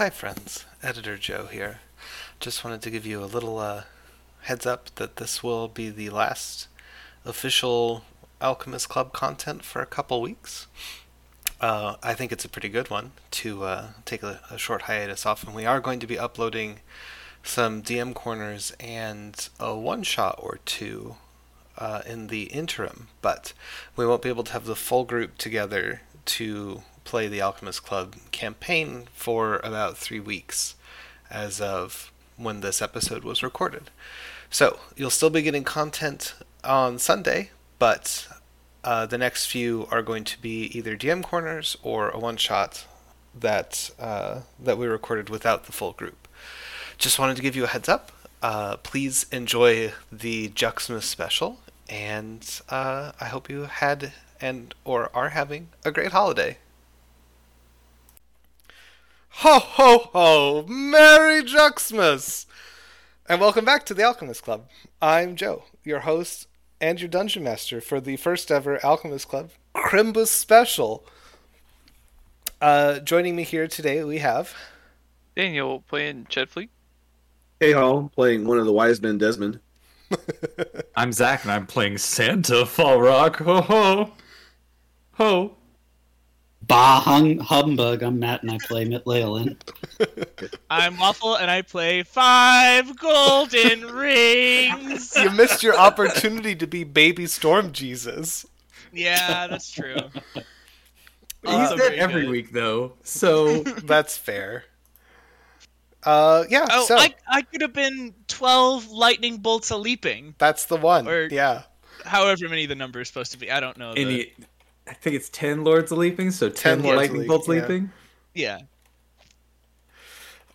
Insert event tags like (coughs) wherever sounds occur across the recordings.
Hi, friends. Editor Joe here. Just wanted to give you a little uh, heads up that this will be the last official Alchemist Club content for a couple weeks. Uh, I think it's a pretty good one to uh, take a, a short hiatus off, and we are going to be uploading some DM corners and a one shot or two uh, in the interim, but we won't be able to have the full group together to play the Alchemist Club campaign for about three weeks as of when this episode was recorded. So you'll still be getting content on Sunday, but uh, the next few are going to be either DM corners or a one shot that uh, that we recorded without the full group. Just wanted to give you a heads up. Uh, please enjoy the Juxmas special, and uh, I hope you had and or are having a great holiday. Ho ho ho! Merry Juxmas! And welcome back to the Alchemist Club. I'm Joe, your host and your dungeon master for the first ever Alchemist Club Crimbus Special. Uh, joining me here today, we have Daniel playing Jedfleet. Hey Hall, playing one of the wise men, Desmond. (laughs) I'm Zach, and I'm playing Santa Fall Rock. Ho ho, ho. Bah hung humbug. I'm Matt, and I play Mitt Leyland. (laughs) I'm Waffle, and I play five golden (laughs) rings. you missed your opportunity to be baby storm Jesus. Yeah, that's true. He's Also dead every good. week though, so (laughs) That's fair. Uh, yeah. Oh, so I, I could have been 12 lightning bolts a leaping. that's the one. or- yeah. However many the number is supposed to be. I don't know. the- any, I think it's ten Lords of Leaping, so ten, Lords of lightning bolts yeah. leaping. yeah.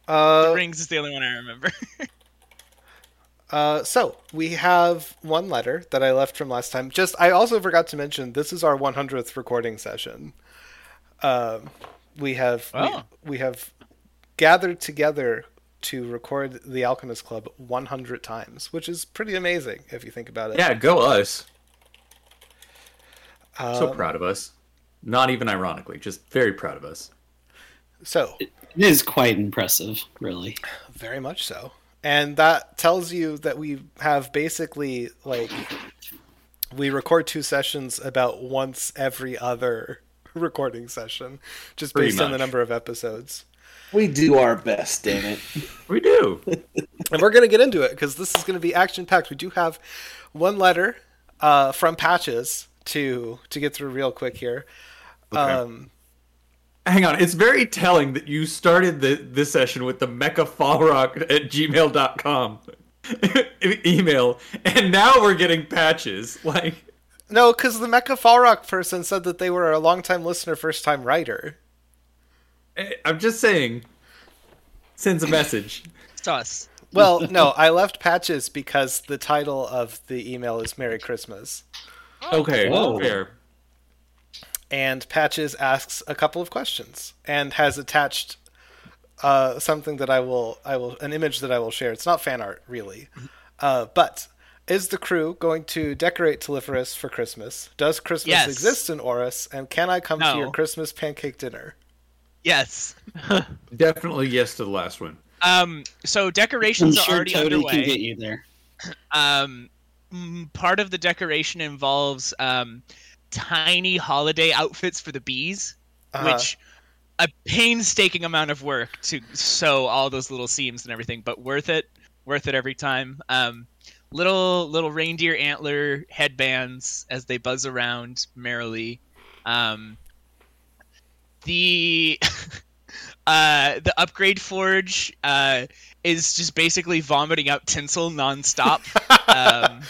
Uh, rings is the only one I remember. (laughs) Uh, so we have one letter that I left from last time. Just I also forgot to mention this is our 100th recording session. Um, we have Oh. we, we have gathered together to record the Alchemist Club 100 times, which is pretty amazing if you think about it. Yeah, go us. So Um, proud of us. Not even ironically, just very proud of us. So It is quite impressive, really. very much so, and that tells you that we have basically like we record two sessions about once every other (laughs) recording session, just Pretty based on the number of episodes. We do our best, damn it. (laughs) We do. (laughs) and we're going to get into it because this is going to be action packed. We do have one letter uh, from Patches to to get through real quick here. Okay. Um, Hang on, it's very telling that you started the, this session with the mechafallrock at gmail.com (laughs) email, and now we're getting patches. (laughs) Like, no, because the Mecha Falrock person said that they were a longtime listener, first time writer. eh, I'm just saying, sends a message. (laughs) it's us. Well, no, I left Patches because the title of the email is Merry Christmas. Okay, Whoa. fair. And Patches asks a couple of questions and has attached uh, something that I will, I will, an image that I will share. It's not fan art, really. Uh, but is the crew going to decorate Telephorus for Christmas? Does Christmas Yes. exist in Oris? And can I come to your Christmas pancake dinner? Yes. (laughs) Definitely yes to the last one. Um. So I'm decorations are sure already Toady underway. can get you there. um part of the decoration involves um tiny holiday outfits for the bees Uh-huh. which a painstaking amount of work to sew all those little seams and everything but worth it worth it every time um little little reindeer antler headbands as they buzz around merrily um the (laughs) uh the upgrade forge uh is just basically vomiting out tinsel nonstop. (laughs) um,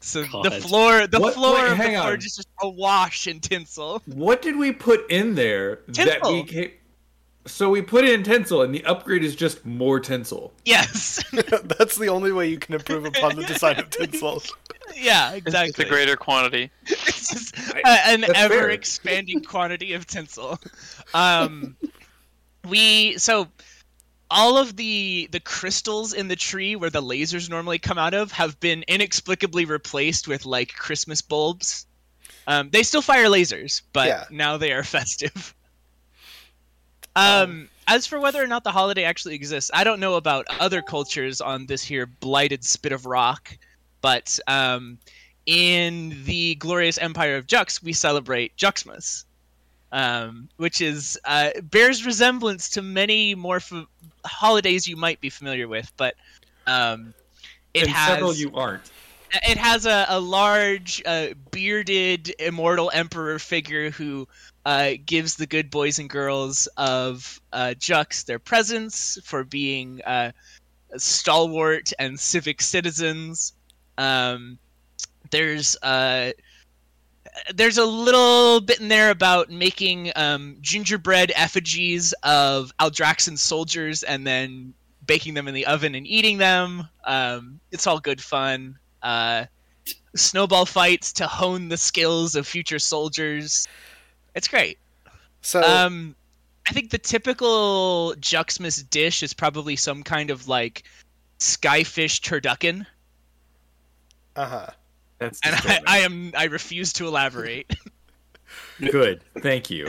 so the floor, the What- floor wait, of the hang on. forge is just awash in tinsel. What did we put in there that we ca- So we put in tinsel, and the upgrade is just more tinsel. Yes, (laughs) (laughs) That's the only way you can improve upon the design of tinsel. yeah, It's exactly. a greater quantity. It's just I- a- an that's fair. ever expanding quantity of tinsel. Um, we so all of the the crystals in the tree where the lasers normally come out of have been inexplicably replaced with like Christmas bulbs. Um, they still fire lasers, but Yeah. now they are (laughs) festive. Um, as for whether or not the holiday actually exists, I don't know about other cultures on this here blighted spit of rock, but um, in the glorious empire of Jux, we celebrate Juxmas, um, which is uh, bears resemblance to many more f- holidays you might be familiar with, but um, it and has several you aren't. it has a, a large uh, bearded immortal emperor figure who uh, gives the good boys and girls of uh, Jux their presents for being uh, stalwart and civic citizens. Um, there's uh, there's a little bit in there about making um, gingerbread effigies of Aldraxan soldiers and then baking them in the oven and eating them. Um, it's all good fun. Uh, snowball fights to hone the skills of future soldiers. It's great. So Um, I think the typical Juxmas dish is probably some kind of like skyfish turducken, uh huh. That's and I. I am I refuse to elaborate. (laughs) good. Thank you.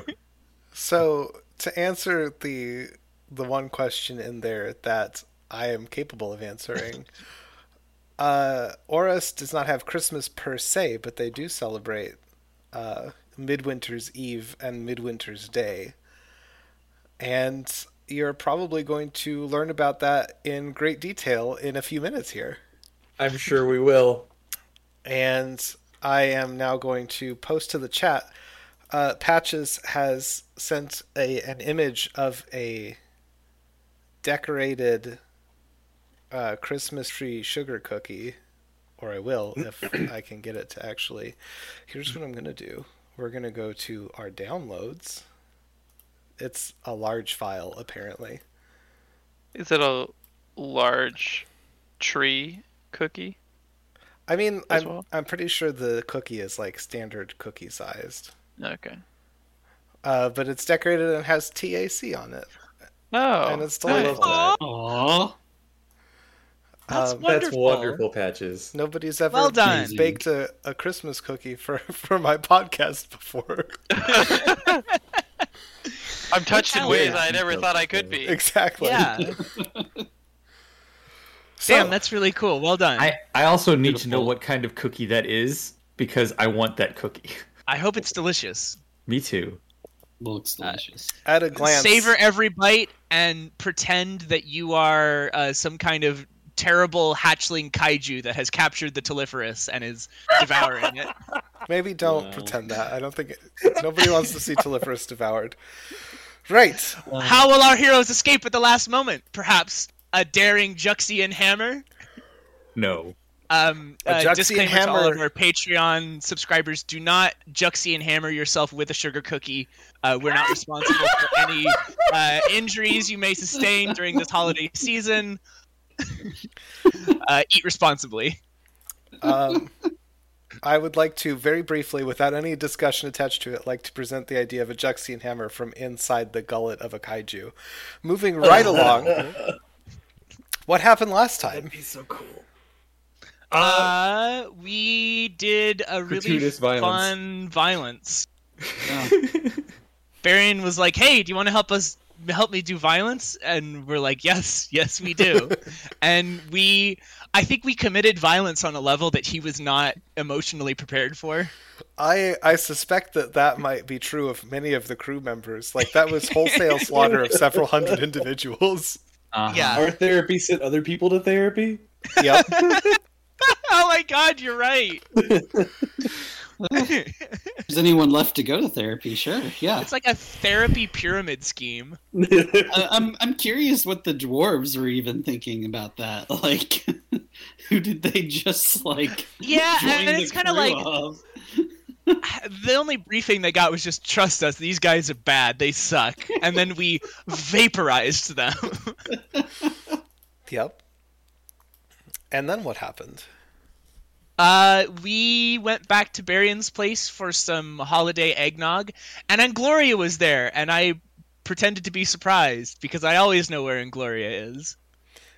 So to answer the the one question in there that I am capable of answering, (laughs) uh, Oris does not have Christmas per se, but they do celebrate uh, Midwinter's Eve and Midwinter's Day, and you're probably going to learn about that in great detail in a few minutes here. I'm sure we will. And I am now going to post to the chat. Uh, Patches has sent a an image of a decorated uh, Christmas tree sugar cookie, or I will if I can get it to actually. Here's what I'm gonna do. We're gonna go to our downloads. It's a large file apparently. Is it a large tree cookie? I mean, As I'm well? I'm pretty sure the cookie is like standard cookie sized. Okay. Uh, but it's decorated and has TAC on it, Oh, and it's nice. delightful. Aw. That's Um, wonderful. Patches. Nobody's ever Well done. baked a, a Christmas cookie for, (laughs) for my podcast before. (laughs) (laughs) I'm touched in ways. I never thought I could be. exactly. Yeah. So, that's really cool. Well done. I, I, I also need to know what kind of cookie that is because I want that cookie. (laughs) I hope it's delicious. Me too. Looks delicious. at a glance, Savor every bite and pretend that you are uh, some kind of terrible hatchling kaiju that has captured the Telephorus and is (laughs) devouring it. maybe don't Wow. pretend that. I don't think it, nobody wants to see Telephorus devoured. Right. (laughs) How will our heroes escape at the last moment? Perhaps a daring Juxian hammer? No. Um, A uh, Juxian disclaimer to all of our Patreon subscribers: Do not Juxian hammer yourself with a sugar cookie. Uh, we're not responsible for any uh, injuries you may sustain during this holiday season. uh, eat responsibly. Um, I would like to very briefly, without any discussion attached to it, like to present the idea of a Juxian hammer from inside the gullet of a kaiju. Moving right (laughs) along. What happened last time? That'd be so cool. Uh, we did a really Gratuitous violence. fun violence. Yeah. (laughs) Barian was like, "Hey, do you want to help us help me do violence?" And we're like, "Yes, yes, we do." (laughs) and we, I think we committed violence on a level that he was not emotionally prepared for. I I suspect that that might be true of many of the crew members. Like that was wholesale (laughs) slaughter of several hundred individuals. Uh-huh. Yeah. Our therapy sent other people to therapy. Yep. (laughs) (laughs) oh my God, you're right. (laughs) Is anyone left to go to therapy? Sure. Yeah. it's like a therapy pyramid scheme. I, I'm I'm curious what the dwarves were even thinking about that. Like, who did they just like? Yeah, join and the it's kind of like of? The only briefing they got was just trust us. These guys are bad. They suck. And then we vaporized them. (laughs) Yep. And then what happened? Uh, we went back to Barian's place for some holiday eggnog, and Angloria was there, and I pretended to be surprised because I always know where Angloria is.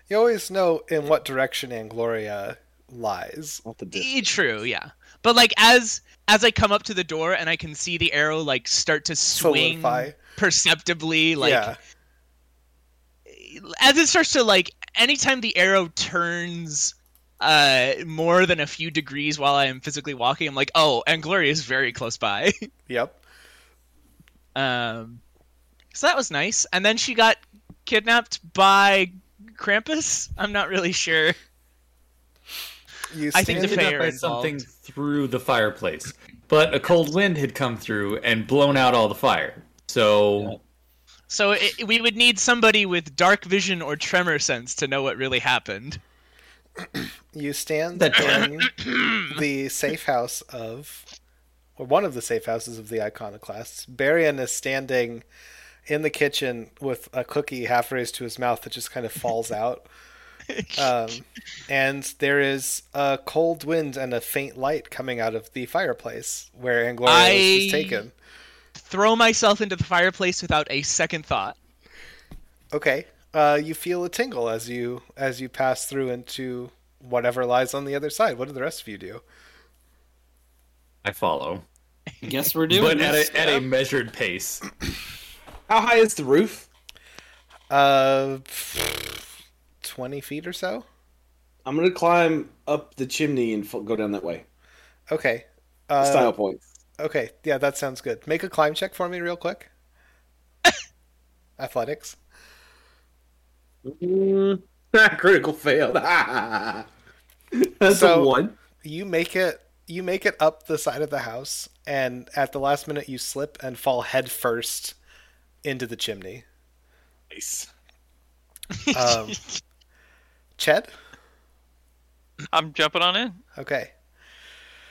You always know in what direction Angloria lies. Not the dish. Eh, True, yeah. But like as as I come up to the door and I can see the arrow like start to swing Solidify. perceptibly, like yeah. as it starts to like, anytime the arrow turns uh more than a few degrees while I am physically walking, I'm like, oh, Angloria is very close by. (laughs) Yep. um, so that was nice. And then she got kidnapped by Krampus. I'm not really sure. You I think the Ended up by involved. something through the fireplace, but a cold wind had come through and blown out all the fire. So So it, we would need somebody with dark vision or tremor sense to know what really happened. (clears throat) You stand That- in (clears throat) the safe house of, or one of the safe houses of the iconoclasts. Barian is standing in the kitchen with a cookie half raised to his mouth that just kind of falls (laughs) out. (laughs) Um, and there is a cold wind and a faint light coming out of the fireplace where Angloria was I- taken. Throw myself into the fireplace without a second thought. Okay. Uh, you feel a tingle as you as you pass through into whatever lies on the other side. What do the rest of you do? I follow, I guess we're doing but at a, at a measured pace. How high is the roof? Uh, twenty feet or so. I'm gonna climb up the chimney and f- go down that way. Okay. Uh, Style points. Okay. Yeah, that sounds good. Make a climb check for me, real quick. (coughs) Athletics. Mm, (laughs) critical fail. (laughs) That's So- a one. You make it. You make it up the side of the house, and at the last minute, you slip and fall head first into the chimney. Nice. Um, (laughs) Ched. I'm jumping on in. Okay.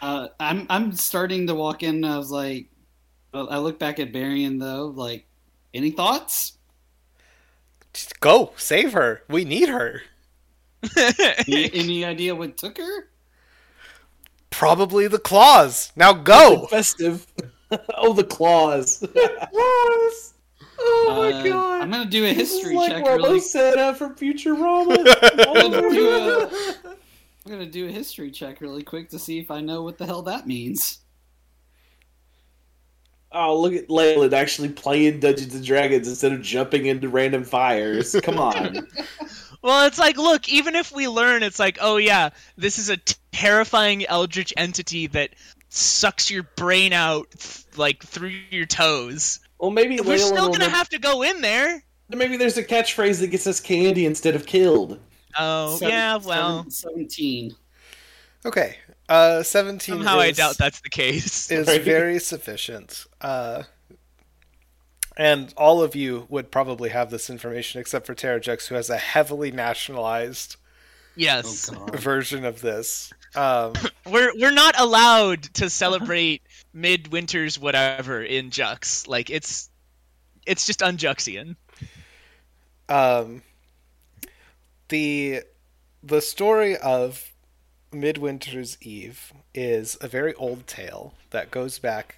Uh, I'm I'm starting to walk in. I was like, I look back at Barian though. Like, any thoughts? Just go save her. We need her. (laughs) any, any idea what took her? Probably the claws. Now go. (laughs) Festive. (laughs) oh, the claws. Claws. Oh my Uh, god. I'm gonna do a This is history like check. Really, Rosetta from Futurama. (laughs) I'm gonna do oh, a, I'm gonna do a history check really quick to see if I know what the hell that means. oh, look at Leyland actually playing Dungeons and Dragons instead of jumping into random fires. Come on. (laughs) Well, it's like, look, even if we learn, it's like, oh yeah, this is a terrifying eldritch entity that sucks your brain out, th- like through your toes. Well, maybe We're Leyland still gonna know- have to go in there. Maybe there's a catchphrase that gets us candy instead of killed. Oh Seven- yeah, well, seventeen. Okay. Uh, seventeen. somehow I doubt that's the case. is Sorry. very sufficient. Uh, and all of you would probably have this information except for Terrajux, who has a heavily nationalized yes, Oh version of this. Um, (coughs) we're we're not allowed to celebrate midwinter's whatever in Jux. Like it's it's just unjuxian. um, the the story of Midwinter's Eve is a very old tale that goes back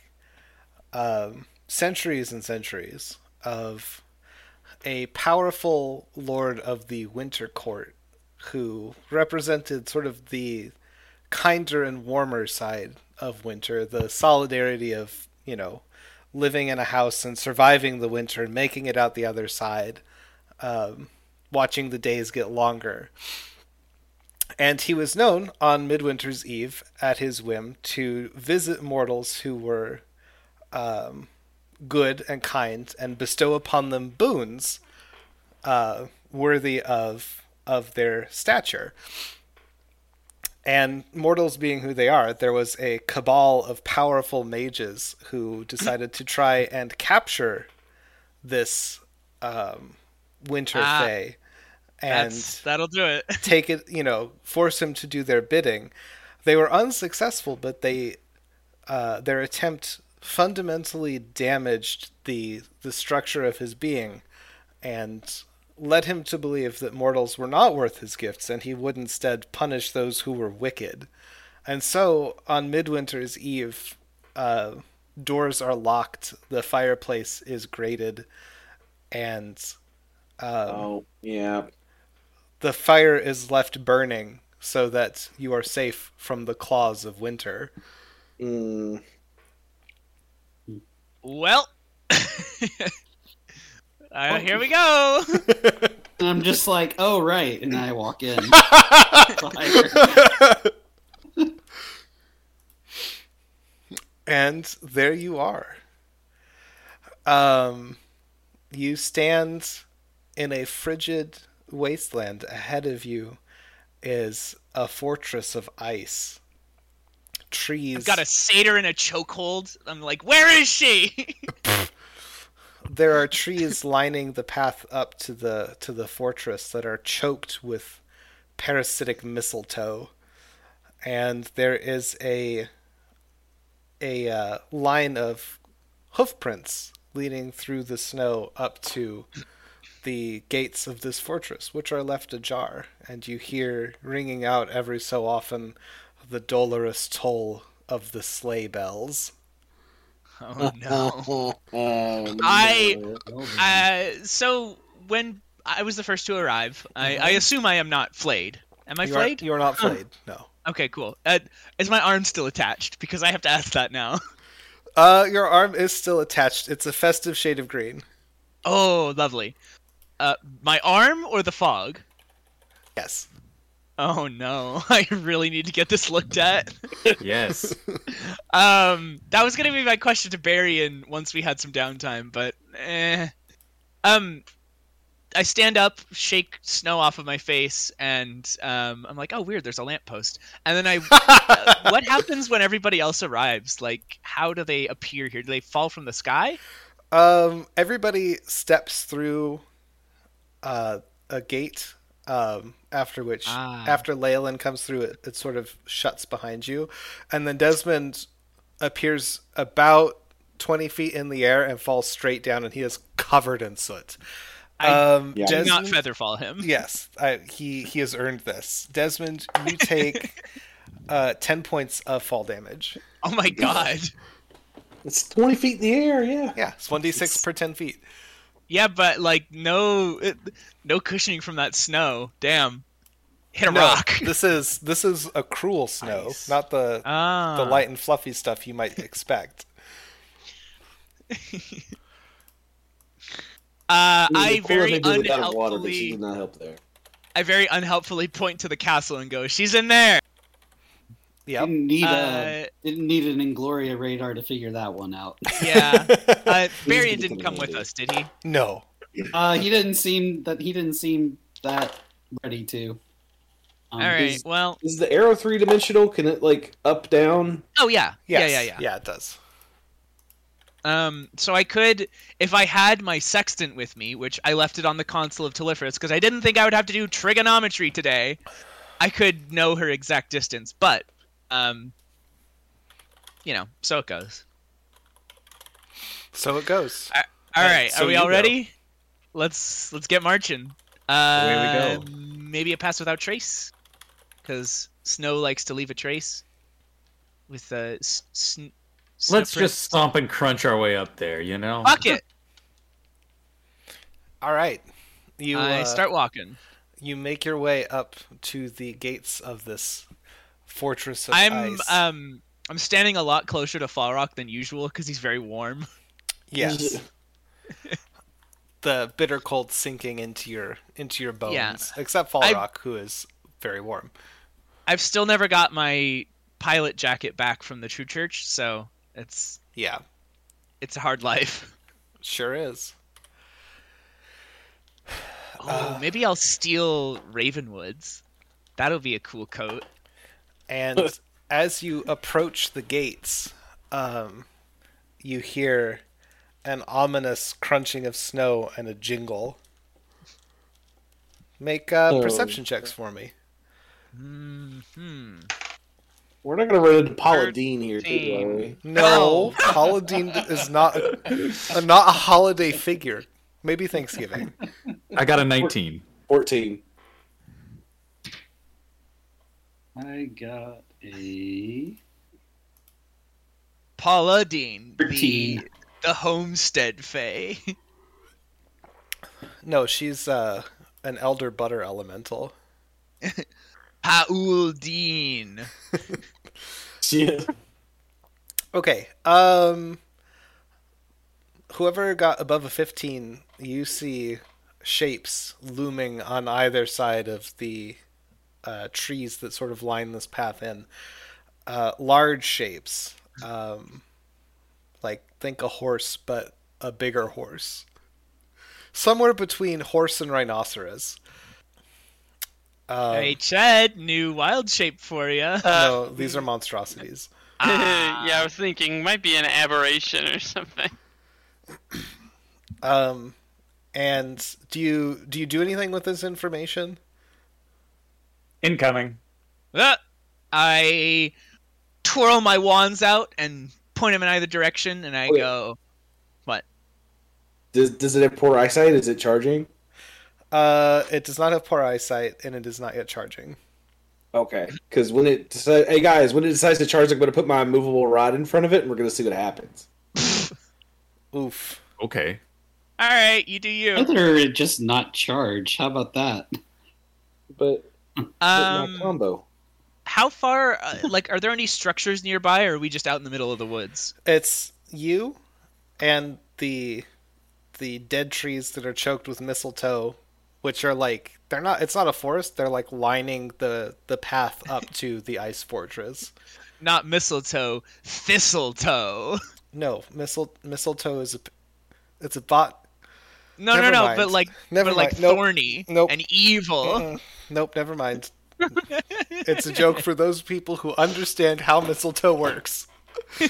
um, centuries and centuries of a powerful lord of the Winter Court who represented sort of the kinder and warmer side of winter, the solidarity of, you know, living in a house and surviving the winter and making it out the other side, um, watching the days get longer. And he was known on Midwinter's Eve at his whim to visit mortals who were um, good and kind and bestow upon them boons uh, worthy of of their stature. And mortals being who they are, there was a cabal of powerful mages who decided to try and capture this um, winter Ah, fae and that'll do it. (laughs) take it, you know, force him to do their bidding. They were unsuccessful, but they uh, their attempt fundamentally damaged the the structure of his being and led him to believe that mortals were not worth his gifts and he would instead punish those who were wicked. And so on Midwinter's Eve, uh, doors are locked, the fireplace is grated, and um, Oh, yeah. the fire is left burning so that you are safe from the claws of winter. Mm, Well, (laughs) uh, here we go. (laughs) I'm just like, oh right, and I walk in. (laughs) And there you are. Um, you stand in a frigid wasteland. Ahead of you is a fortress of ice. Trees. I've got a satyr in a chokehold. I'm like, where is she? (laughs) there are trees lining the path up to the to the fortress that are choked with parasitic mistletoe, and there is a a uh, line of hoofprints leading through the snow up to the gates of this fortress, which are left ajar, and you hear ringing out every so often the dolorous toll of the sleigh bells. (laughs) oh no. (laughs) Oh, I- no. Uh, so when I was the first to arrive, I, I assume I am not flayed. Am I you are, flayed? you are not flayed. No. Okay, cool. Uh, is my arm still attached? Because I have to ask that now. (laughs) Uh, your arm is still attached. It's a festive shade of green. Oh, lovely. Uh, my arm or the fog? Yes. Oh no, (laughs) I really need to get this looked at. (laughs) Yes. Um, that was gonna be my question to Barry, and once we had some downtime, but eh. Um, I stand up, shake snow off of my face, and um, I'm like, oh weird, there's a lamppost. And then I, (laughs) uh, what happens when everybody else arrives? Like, how do they appear here? Do they fall from the sky? Um, everybody steps through uh, a gate. Um, after which, Ah. after Leyland comes through, it, it sort of shuts behind you, and then Desmond appears about twenty feet in the air and falls straight down, and he is covered in soot. I um, Yeah. Do Desmond, not featherfall him. (laughs) Yes, I, he he has earned this. Desmond, you take (laughs) uh, ten points of fall damage. Oh my god. It's 20 feet in the air, yeah. Yeah, it's one d six per ten feet. Yeah, but like no, it, no cushioning from that snow. Damn. Hit a No, rock. (laughs) this is this is a cruel snow, Ice. not the Ah. the light and fluffy stuff you might (laughs) expect. (laughs) Uh, I very if they did without water, but she did not help there. I very unhelpfully point to the castle and go, "She's in there." Yep. Didn't need Uh, didn't need an Angloria radar to figure that one out. (laughs) Yeah. (laughs) Uh, He's didn't come come with us, did he? No. Uh, he didn't seem that he didn't seem that ready to. Um, All right. is- Well. Is the arrow three dimensional? Can it like up down? Oh yeah. Yes. Yeah, yeah, yeah. Yeah, it does. Um. So I could, if I had my sextant with me, which I left it on the console of Telephorus because I didn't think I would have to do trigonometry today. I could know her exact distance, but, um, you know, so it goes. So it goes. All Alright, right, so are we you all go. ready? Let's let's get marching. Uh, Away we go. Maybe a pass without trace, because snow likes to leave a trace. With the uh, s- sn- Let's snow just stomp and crunch our way up there, you know? fuck it. (laughs) All right. You I uh, start walking. you make your way up to the gates of this fortress of I'm ice. um I'm standing a lot closer to Falrock than usual because he's very warm. (laughs) yes. (laughs) the bitter cold sinking into your into your bones. Yeah. Except I- Falrock, who is very warm. I've still never got my pilot jacket back from the True Church, so it's Yeah, it's a hard life. (laughs) sure is. Oh, Uh. maybe I'll steal Ravenwood's. That'll be a cool coat. And as you approach the gates, um, you hear an ominous crunching of snow and a jingle. Make uh, Oh. perception checks for me. Hmm. We're not gonna run into Paula Deen here, too, are we? No, (laughs) Holiday is not a, a- not a holiday figure. Maybe Thanksgiving. I got a 19. Fourteen. I got a Paula Deen, the the Homestead Fae. (laughs) No, she's uh, an elder butter elemental. Paul Dean. Yeah. Okay. Um whoever got above a 15, you see shapes looming on either side of the uh, trees that sort of line this path in. Uh, large shapes, um, like think a horse, but a bigger horse. Somewhere between horse and rhinoceros. Um, hey, Chad, new wild shape for you. (laughs) Uh, no, these are monstrosities. (laughs) yeah, I was thinking might be an aberration or something. Um, and do you do you do anything with this information? Incoming. Uh, I twirl my wands out and point them in either direction, and I Oh, yeah. go, Does, does it have poor eyesight? Is it charging? Uh, it does not have poor eyesight, and it is not yet charging. Okay, because when it decides, hey guys, when it decides to charge, I'm going to put my movable rod in front of it, and we're going to see what happens. (laughs) Oof. Okay. "All right, you do you." Rather it just not charge. How about that? But, but my Um, combo. how far? Uh, like, are there any structures nearby, or are we just out in the middle of the woods? It's you and the the dead trees that are choked with mistletoe, which are like they're not. It's not a forest. They're like lining the the path up (laughs) to the ice fortress. Not mistletoe, thistletoe. No, mistle mistletoe is a it's a bot. No, Never no, no, mind. but like, Never but like mind. Nope. thorny Nope. and evil. Mm-mm. Nope, never mind. (laughs) it's a joke for those people who understand how mistletoe works. (laughs)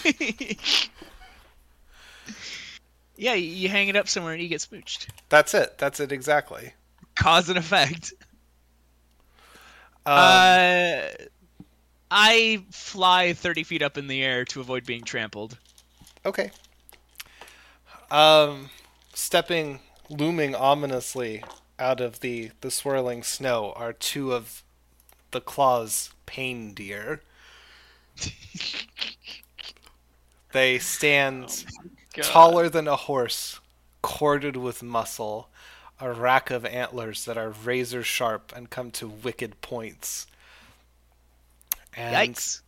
yeah, you- hang it up somewhere and you get smooched. That's it. That's it exactly. Cause and effect. Um, uh, I fly 30 feet up in the air to avoid being trampled. Okay. Um, stepping, looming ominously out of the the swirling snow are two of the claws pain deer. (laughs) They stand oh God. taller than a horse, corded with muscle, a rack of antlers that are razor sharp and come to wicked points. And Yikes.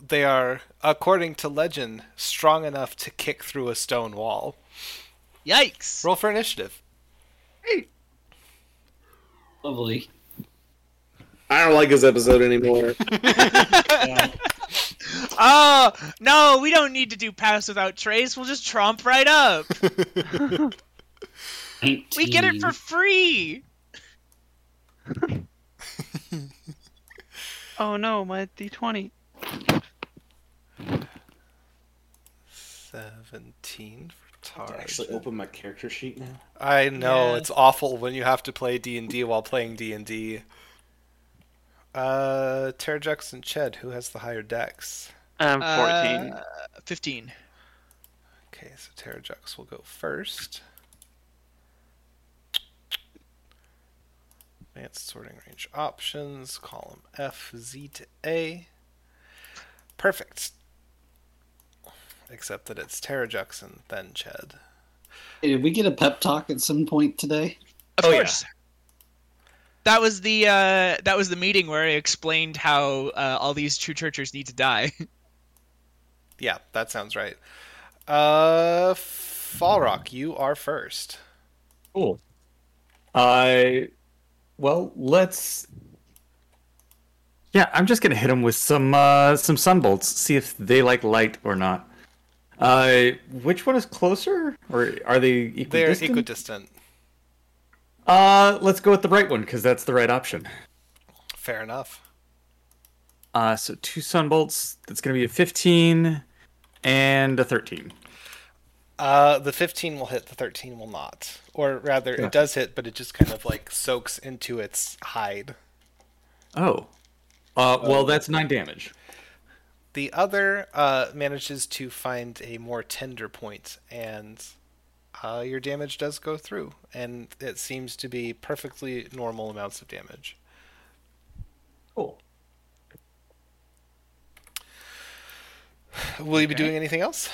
they are, according to legend, strong enough to kick through a stone wall. Yikes. Roll for initiative. Lovely. I don't like this episode anymore. (laughs) Oh, no, we don't need to do pass without trace. We'll just tromp right up. (laughs) We get it for free. (laughs) Oh no, my D20. 17 for I to actually open my character sheet now. I know Yeah. it's awful when you have to play D and D while playing D and D. Uh, Terrajux and Ched, who has the higher dex? I'm 14. Uh, 15. Okay, so Terrajux will go first. Advanced sorting range options, column F, Z to A. Perfect. Except that it's Terrajux and then Ched. Hey, Did we get a pep talk at some point today? Of Oh, yeah. course. That was the uh, that was the meeting where I explained how uh, all these true churchers need to die. (laughs) Yeah, that sounds right. Uh, Falrock, you are first. Cool. I, well, let's. Yeah, I'm just gonna hit them with some uh, some sunbolts. See if they like light or not. Uh, which one is closer, or are they equidistant? They're equidistant. Uh, let's go with the right one because that's the right option. Fair enough. Uh, so two sunbolts. That's gonna be a 15 and a 13. Uh, the 15 will hit, the 13 will not. Or rather, Yeah. it does hit, but it just kind of like soaks into its hide. Oh. Uh, well, that's nine damage. The other uh, manages to find a more tender point, and uh, your damage does go through, and it seems to be perfectly normal amounts of damage. Cool. Will you be doing anything else?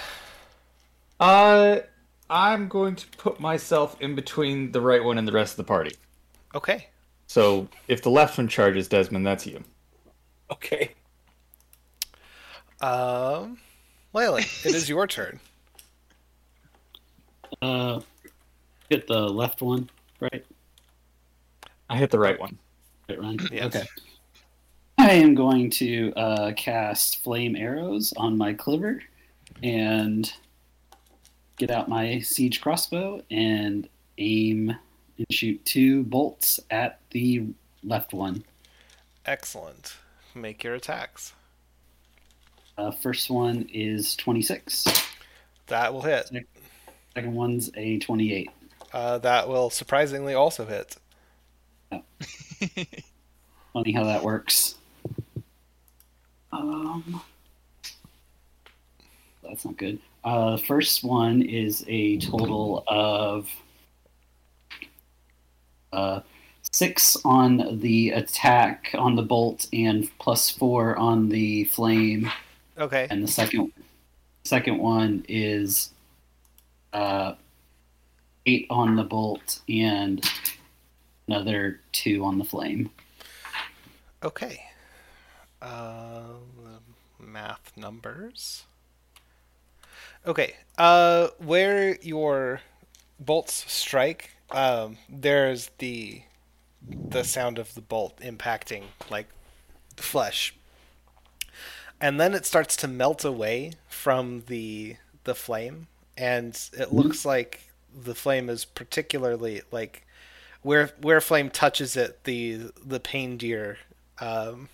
Uh, I'm going to put myself in between the right one and the rest of the party. Okay. So if the left one charges Desmond, that's you. Okay. Um, Layla, it is your turn. (laughs) Uh, get the left one, right? I hit the right one. Right, Ryan? Yes. Okay. I am going to uh, cast flame arrows on my cliver and get out my siege crossbow and aim and shoot two bolts at the left one. Excellent. Make your attacks. Uh, first one is 26. That will hit. Second one's a 28. Uh, that will surprisingly also hit. (laughs) Funny how that works. Um, that's not good. Uh, first one is a total of uh, six on the attack on the bolt and plus four on the flame, Okay. and the second second one is uh, eight on the bolt and another two on the flame. Okay. Uh, math numbers. Okay. Uh, where your bolts strike, um, there's the the sound of the bolt impacting like flesh, and then it starts to melt away from the the flame, and it looks like the flame is particularly like where where flame touches it, the the pain deer um,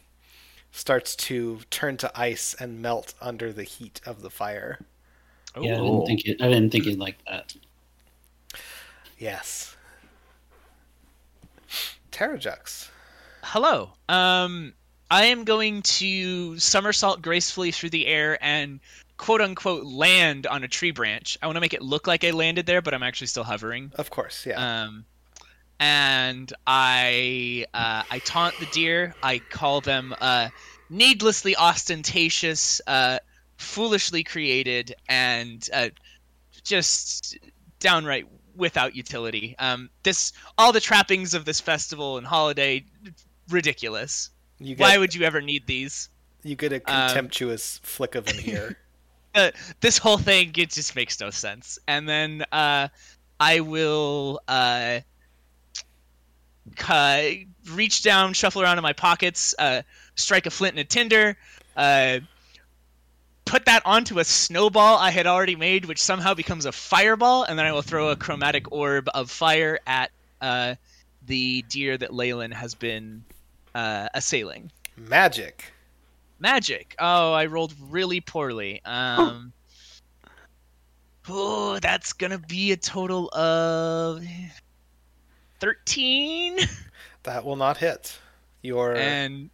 starts to turn to ice and melt under the heat of the fire. Yeah, I didn't think it. I didn't think it like that. Yes. Terrajux. Hello. Um, I am going to somersault gracefully through the air and quote unquote land on a tree branch. I want to make it look like I landed there, but I'm actually still hovering. Of course, yeah. Um, and I uh, I taunt the deer. I call them uh, needlessly ostentatious, uh, foolishly created, and uh, just downright without utility. Um, this all the trappings of this festival and holiday ridiculous. Get Why would you ever need these? you get a um, contemptuous flick of an (laughs) ear. uh, this whole thing it just makes no sense. And then uh, I will uh, reach down, shuffle around in my pockets, uh, strike a flint and a tinder, uh, put that onto a snowball I had already made, which somehow becomes a fireball, and then I will throw a chromatic orb of fire at uh, the deer that Leyland has been uh, assailing. Magic. Magic. Oh, I rolled really poorly. Um. Oh, that's gonna be a total of thirteen. (laughs) That will not hit. Your And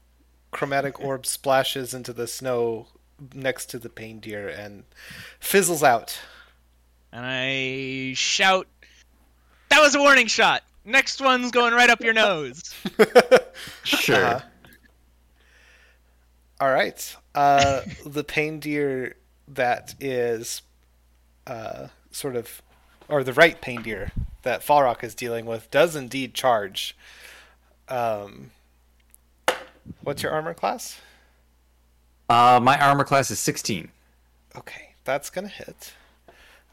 chromatic orb splashes into the snow next to the pain deer and fizzles out. and I shout, "That was a warning shot. Next one's going right up your nose." (laughs) Sure. Uh-huh. All right. Uh, (laughs) the pain deer that is uh, sort of, or the right pain deer that Falrock is dealing with does indeed charge. Um, what's your armor class? Uh, my armor class is 16. Okay, that's gonna hit.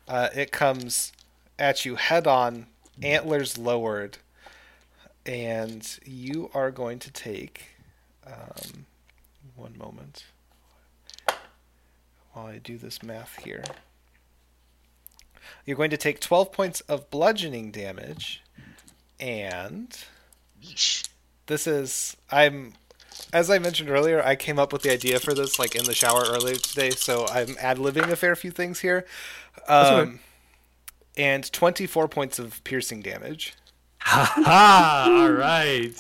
Uh, it comes at you head on, antlers lowered, and you are going to take. Um, one moment. While I do this math here. You're going to take 12 points of bludgeoning damage, and this is I'm as I mentioned earlier, I came up with the idea for this like in the shower earlier today, so I'm ad libbing a fair few things here. okay. Um, and 24 points of piercing damage. Ha ha! All right.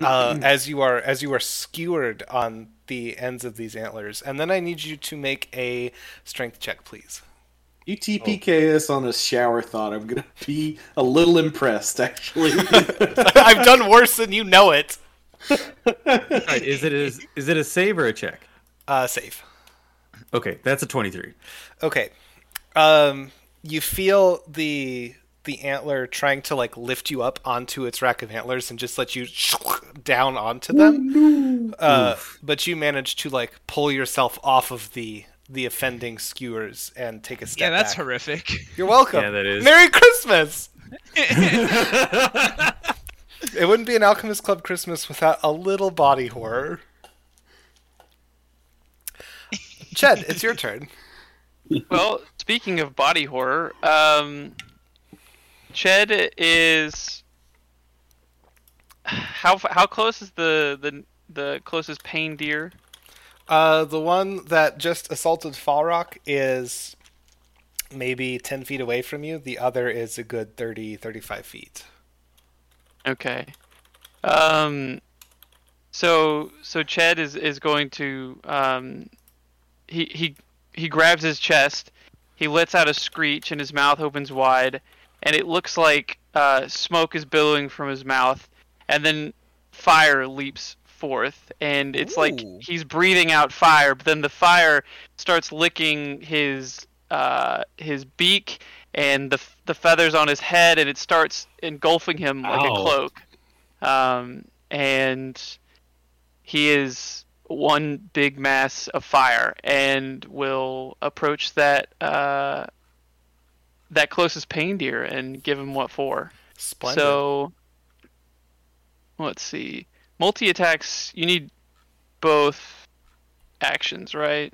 Uh, as you are as you are skewered on the ends of these antlers, and then I need you to make a strength check, please. You TPK us on a shower thought. I'm gonna be a little impressed, actually. (laughs) I've done worse than you know it. All right. Is it a, is it a save or a check? Uh, save. Okay, that's a 23. Okay. Um, you feel the the antler trying to like lift you up onto its rack of antlers and just let you (laughs) down onto them. Uh, but you manage to like pull yourself off of the the offending skewers and take a step Yeah, that's back. horrific. You're welcome. Yeah, that is. Merry Christmas. (laughs) It wouldn't be an Alchemist Club Christmas without a little body horror. Ched, it's your turn. Well, speaking of body horror, um, Ched is how how close is the the the closest pain deer? Uh, the one that just assaulted Falrock is maybe 10 feet away from you. The other is a good 30, 35 feet. Okay. Um. So so Ched is is going to um. He he he grabs his chest. He lets out a screech and his mouth opens wide, and it looks like uh, smoke is billowing from his mouth, and then fire leaps forth, and it's like he's breathing out fire. But then the fire starts licking his uh, his beak and the the feathers on his head, and it starts engulfing him like a cloak. Um, and he is one big mass of fire, and will approach that uh, that closest pain deer and give him what for. Splendid. So let's see. Multi attacks. You need both actions, right?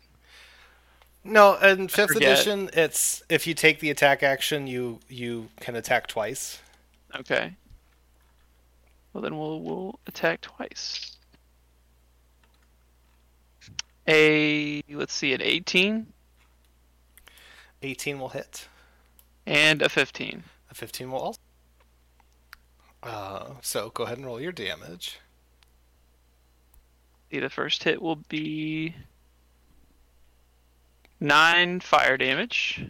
no, in 5th edition, it's if you take the attack action, you you can attack twice. Okay. Well, then we'll we'll attack twice. A let's see, an 18 18 will hit. and a 15. A 15 will also. Uh, so go ahead and roll your damage. See, the first hit will be nine fire damage,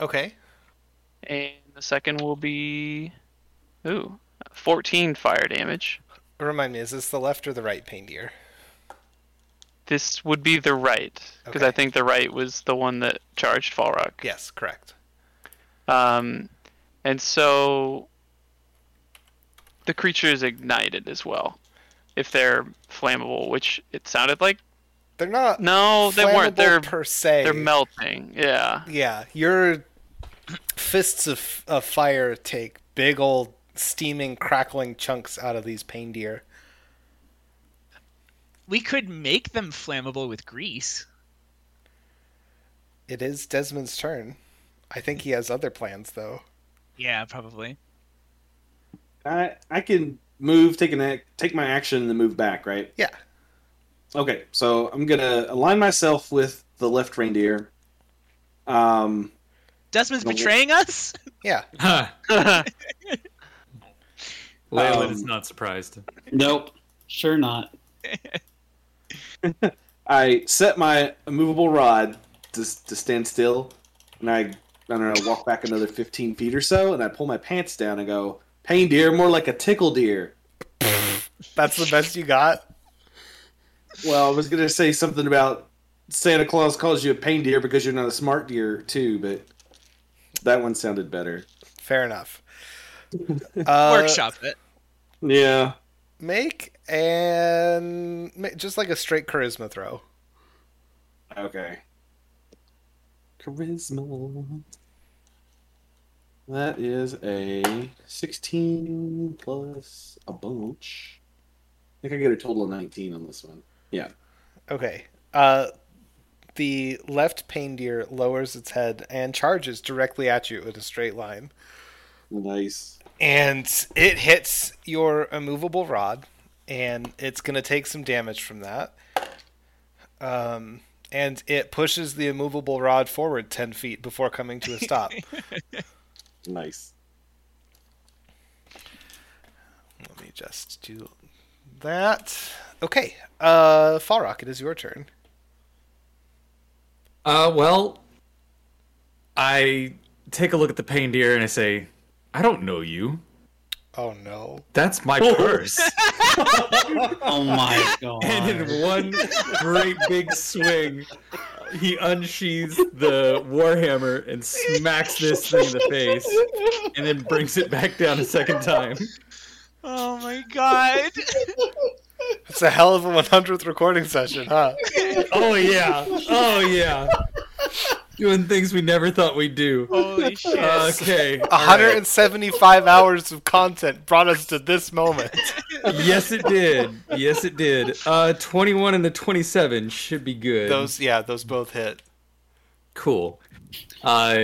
Okay. and the second will be ooh, 14 fire damage. Remind me, is this the left or the right pain deer? This would be the right, because I think the right was the one that charged Falrock. Yes, correct. Um, and so the creature is ignited as well, if they're flammable, which it sounded like. They're not No, they weren't. They're per se. they're melting. Yeah. Yeah, your fists of, of fire take big old steaming, crackling chunks out of these pain deer. We could make them flammable with grease. It is Desmond's turn. I think he has other plans, though. Yeah, probably. I I can move, take an take my action, and then move back, right? Yeah. Okay, so I'm gonna align myself with the left reindeer. Um, Desmond's No. betraying us? (laughs) Yeah. Ha! (laughs) (laughs) Leyland Um, is not surprised. Nope, sure not. (laughs) I set my immovable rod to to stand still, and I I don't know walk back another 15 feet or so, and I pull my pants down and go, "Pain deer, more like a tickle deer." That's the best you got? Well, I was gonna say something about Santa Claus calls you a pain deer because you're not a smart deer too, but that one sounded better. Fair enough. (laughs) Uh, Workshop it. Yeah. Make and just like a straight charisma throw. Okay. Charisma. That is a 16 plus a bunch. I think I get a total of 19 on this one. Yeah. Okay. Uh, the left pain deer lowers its head and charges directly at you in a straight line. Nice. And it hits your immovable rod, and it's going to take some damage from that. Um, and it pushes the immovable rod forward 10 feet before coming to a stop. (laughs) Nice. Let me just do that. Okay. Uh, Falrock, it is your turn. Uh, well, I take a look at the pain deer and I say, I don't know you. Oh, no. That's my oh. purse. (laughs) Oh my god. (laughs) and in one great big swing, he unsheathes the warhammer and smacks this thing in the face, and then brings it back down a second time. Oh my god. It's a hell of a 100th recording session, huh? Oh yeah, oh yeah. Doing things we never thought we'd do. Holy (laughs) shit. Okay. all right. 175 hours of content brought us to this moment. (laughs) Yes, it did. Yes, it did. Uh, 21 and the 27 should be good. Those, yeah, those both hit. Cool. Uh,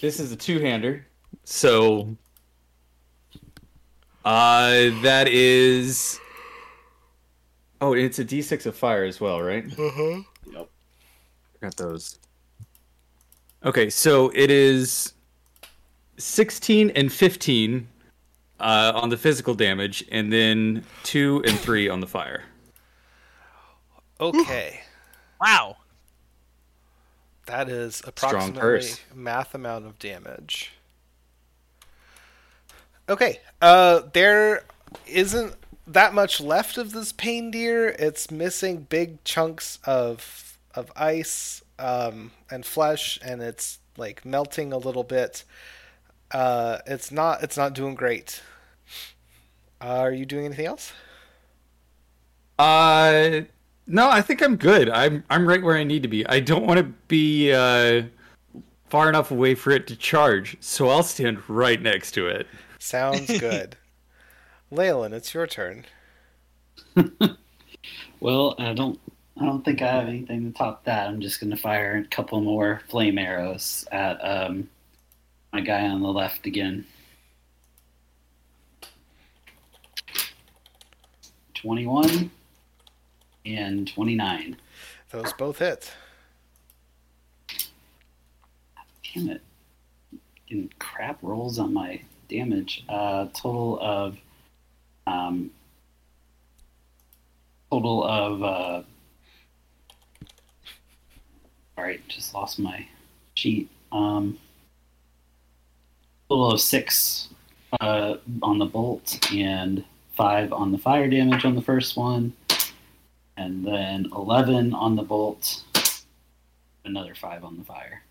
this is a two-hander, so uh, that is. Oh, it's a D6 of fire as well, right? Uh-huh. Yep. Got those. Okay, so it is 16 and 15 uh, on the physical damage, and then 2 and 3 on the fire. Okay. wow. That is approximately math amount of damage. Okay, uh, there isn't that much left of this pain deer. It's missing big chunks of of ice um, and flesh, and it's like melting a little bit. Uh, it's not it's not doing great. are you doing anything else? Uh, no, I think I'm good. I'm I'm right where I need to be. I don't want to be uh, far enough away for it to charge, so I'll stand right next to it. Sounds (laughs) good. Leyland, it's your turn. (laughs) Well, I don't. I don't think I have anything to top that. I'm just going to fire a couple more flame arrows at um, my guy on the left again. Twenty-one and twenty-nine. Those both hit. Damn it! Getting crap rolls on my damage. Uh, total of um, total of. Uh, all right, just lost my sheet. Um, total of six uh, on the bolt and five on the fire damage on the first one, and then eleven on the bolt. Another five on the fire.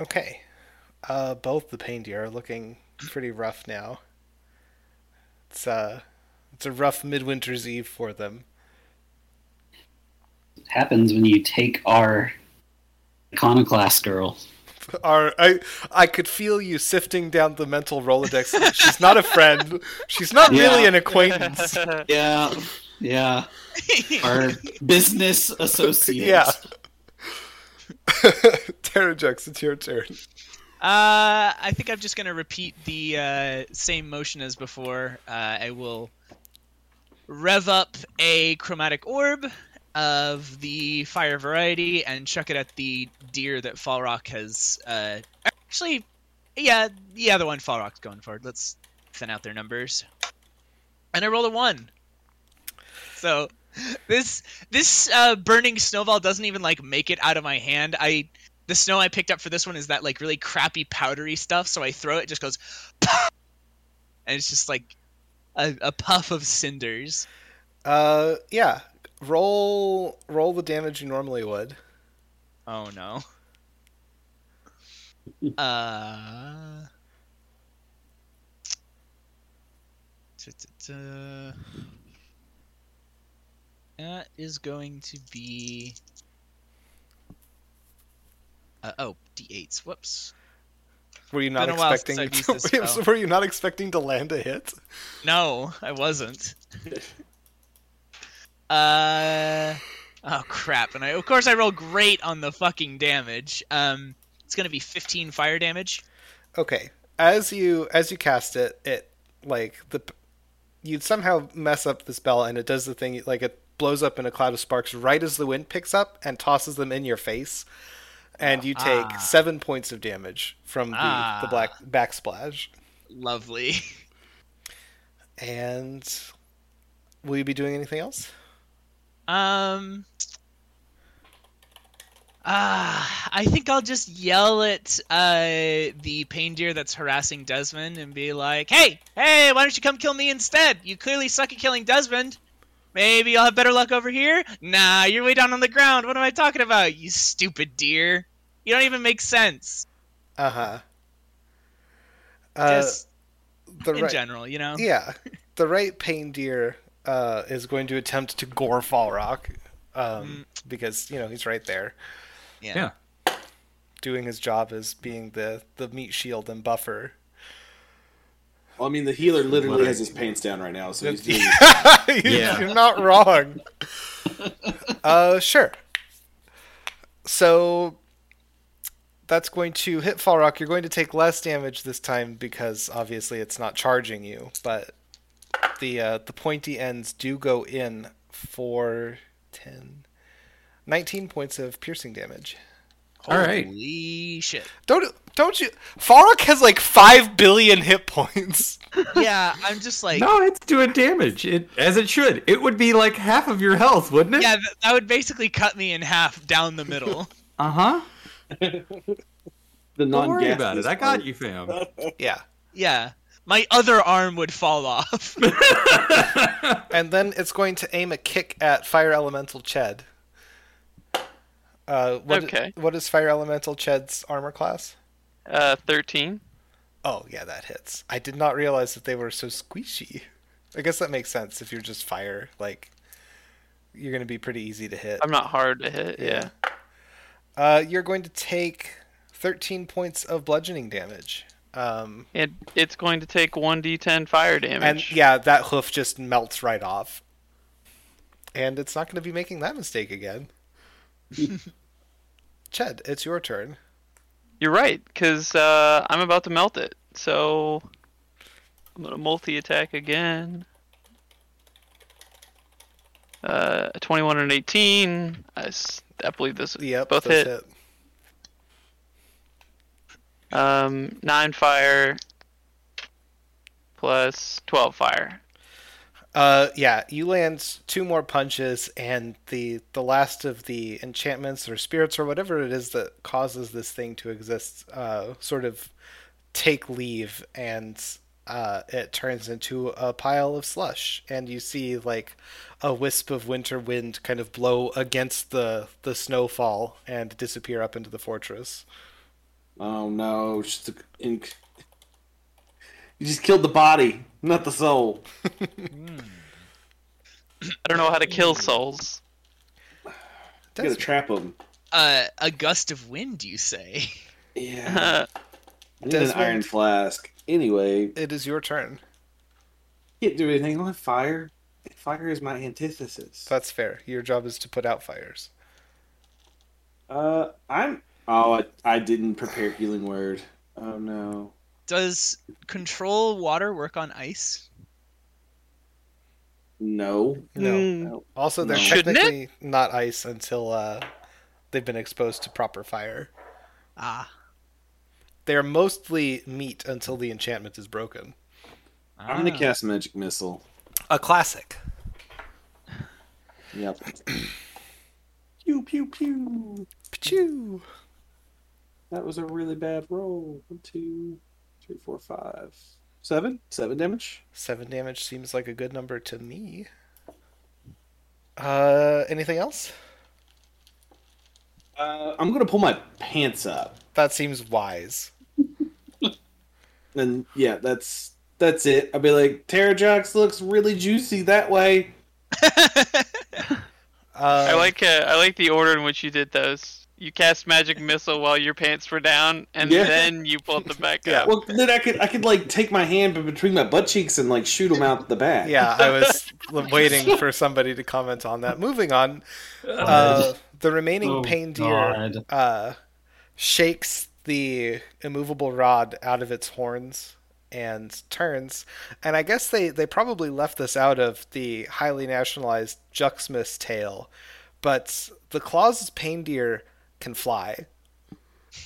Okay. Uh, both the pain deer are looking pretty rough now. It's uh, it's a rough midwinter's eve for them. It happens when you take our iconoclast girl. Are I I could feel you sifting down the mental rolodex. She's not a friend. She's not really an acquaintance. (laughs) Yeah, yeah. Our business associate. Yeah. (laughs) Terrajux, it's your turn. Uh, I think I'm just gonna repeat the uh, same motion as before. Uh, I will rev up a chromatic orb of the fire variety and chuck it at the deer that Falrock has. Uh, actually, yeah, the other one Falrock's going for. Let's thin out their numbers. And I rolled a one. So this this uh, burning snowball doesn't even like make it out of my hand. I the snow I picked up for this one is that like really crappy powdery stuff. So I throw it, it just goes, (laughs) and it's just like a, a puff of cinders. Uh, yeah. Roll roll the damage you normally would. Oh no. (laughs) Uh. ta-ta-ta. That is going to be. Uh, oh, d8s. Whoops. Were you not Been a while expecting? since I've used this spell. (laughs) were you not expecting to land a hit? No, I wasn't. (laughs) uh oh crap! And I of course I roll great on the fucking damage. Um, it's gonna be 15 fire damage. Okay. As you as you cast it, it like the you'd somehow mess up the spell and it does the thing like it blows up in a cloud of sparks right as the wind picks up and tosses them in your face, and you take Ah. seven points of damage from the the Ah. black backsplash. Lovely. And will you be doing anything else? Um. Ah, I think I'll just yell at uh, the pain deer that's harassing Desmond and be like, "Hey, hey, why don't you come kill me instead? You clearly suck at killing Desmond. Maybe you'll have better luck over here. Nah, you're way down on the ground. What am I talking about? You stupid deer. You don't even make sense. Uh-huh. Uh Just the in right, general, you know. Yeah, the right pain deer uh, is going to attempt to gore Falrock, um, Mm. because you know he's right there. Yeah. Yeah. doing his job as being the the meat shield and buffer. Well, I mean, the healer literally has his pants down right now, so he's (laughs) doing. (laughs) Yeah. You're (laughs) not wrong. uh, sure. So that's going to hit Falrock. You're going to take less damage this time because obviously it's not charging you, but the uh, the pointy ends do go in for 10, 19 points of piercing damage. All right. Holy shit. Don't don't you? Falrock has like five billion hit points. (laughs) Yeah, I'm just like No, it's doing damage. It as it should. It would be like half of your health, wouldn't it? Yeah, th- that would basically cut me in half down the middle. (laughs) Uh huh. the Don't non worry about it. I got you, fam. (laughs) Yeah. yeah. My other arm would fall off. (laughs) (laughs) And then it's going to aim a kick at Fire Elemental Ched. Uh, what, Okay. what is Fire Elemental Ched's armor class? Uh, 13. Oh, yeah, that hits. I did not realize that they were so squishy. I guess that makes sense if you're just fire. Like, you're going to be pretty easy to hit. I'm not hard to hit. Yeah. Uh, you're going to take 13 points of bludgeoning damage. Um, It it's going to take 1d10 fire damage. and yeah, that hoof just melts right off. And it's not going to be making that mistake again. (laughs) Ched, it's your turn. You're right, because uh, I'm about to melt it. So I'm gonna multi attack again. Uh, a 21 and 18. I, s- I believe this Yep, both those hit. Um, nine fire plus 12 fire. Uh, yeah, you land two more punches, and the the last of the enchantments or spirits or whatever it is that causes this thing to exist, uh, sort of take leave, and uh, it turns into a pile of slush, and you see like a wisp of winter wind kind of blow against the the snowfall and disappear up into the fortress. Oh no! Just the ink. You just killed the body, not the soul. (laughs) I don't know how to kill souls. You gotta trap them. uh, a gust of wind, you say? Yeah. (laughs) I need an Desmond? iron flask. Anyway, It is your turn. can't do anything on fire. Fire is my antithesis. That's fair. Your job is to put out fires. Uh, I'm. Oh, I, I didn't prepare healing word. Oh no. Does control water work on ice? No. No. No. Also, they're No. Shouldn't it? technically not ice until uh, they've been exposed to proper fire. Ah. They are mostly meat until the enchantment is broken. I'm gonna cast magic missile. A classic. Yep. (clears throat) pew pew pew. Pachoo. That was a really bad roll. One, two, three, four, five, seven. Seven damage. Seven damage seems like a good number to me. Uh, anything else? Uh, I'm gonna pull my pants up, That seems wise. (laughs) and yeah, that's that's it. I'll be like, Terrajux looks really juicy that way. (laughs) Uh, I like uh, I like the order in which you did those. You cast magic missile while your pants were down, and Yeah. then you pulled them back Yeah. up. Well, then I could I could like take my hand between my butt cheeks and like shoot them out the back. Yeah, I (laughs) was waiting for somebody to comment on that. Moving on, uh, the remaining Oh, pain deer uh, shakes the immovable rod out of its horns and turns. And I guess they, they probably left this out of the highly nationalized Juxmas tale, but the claws pain deer can fly.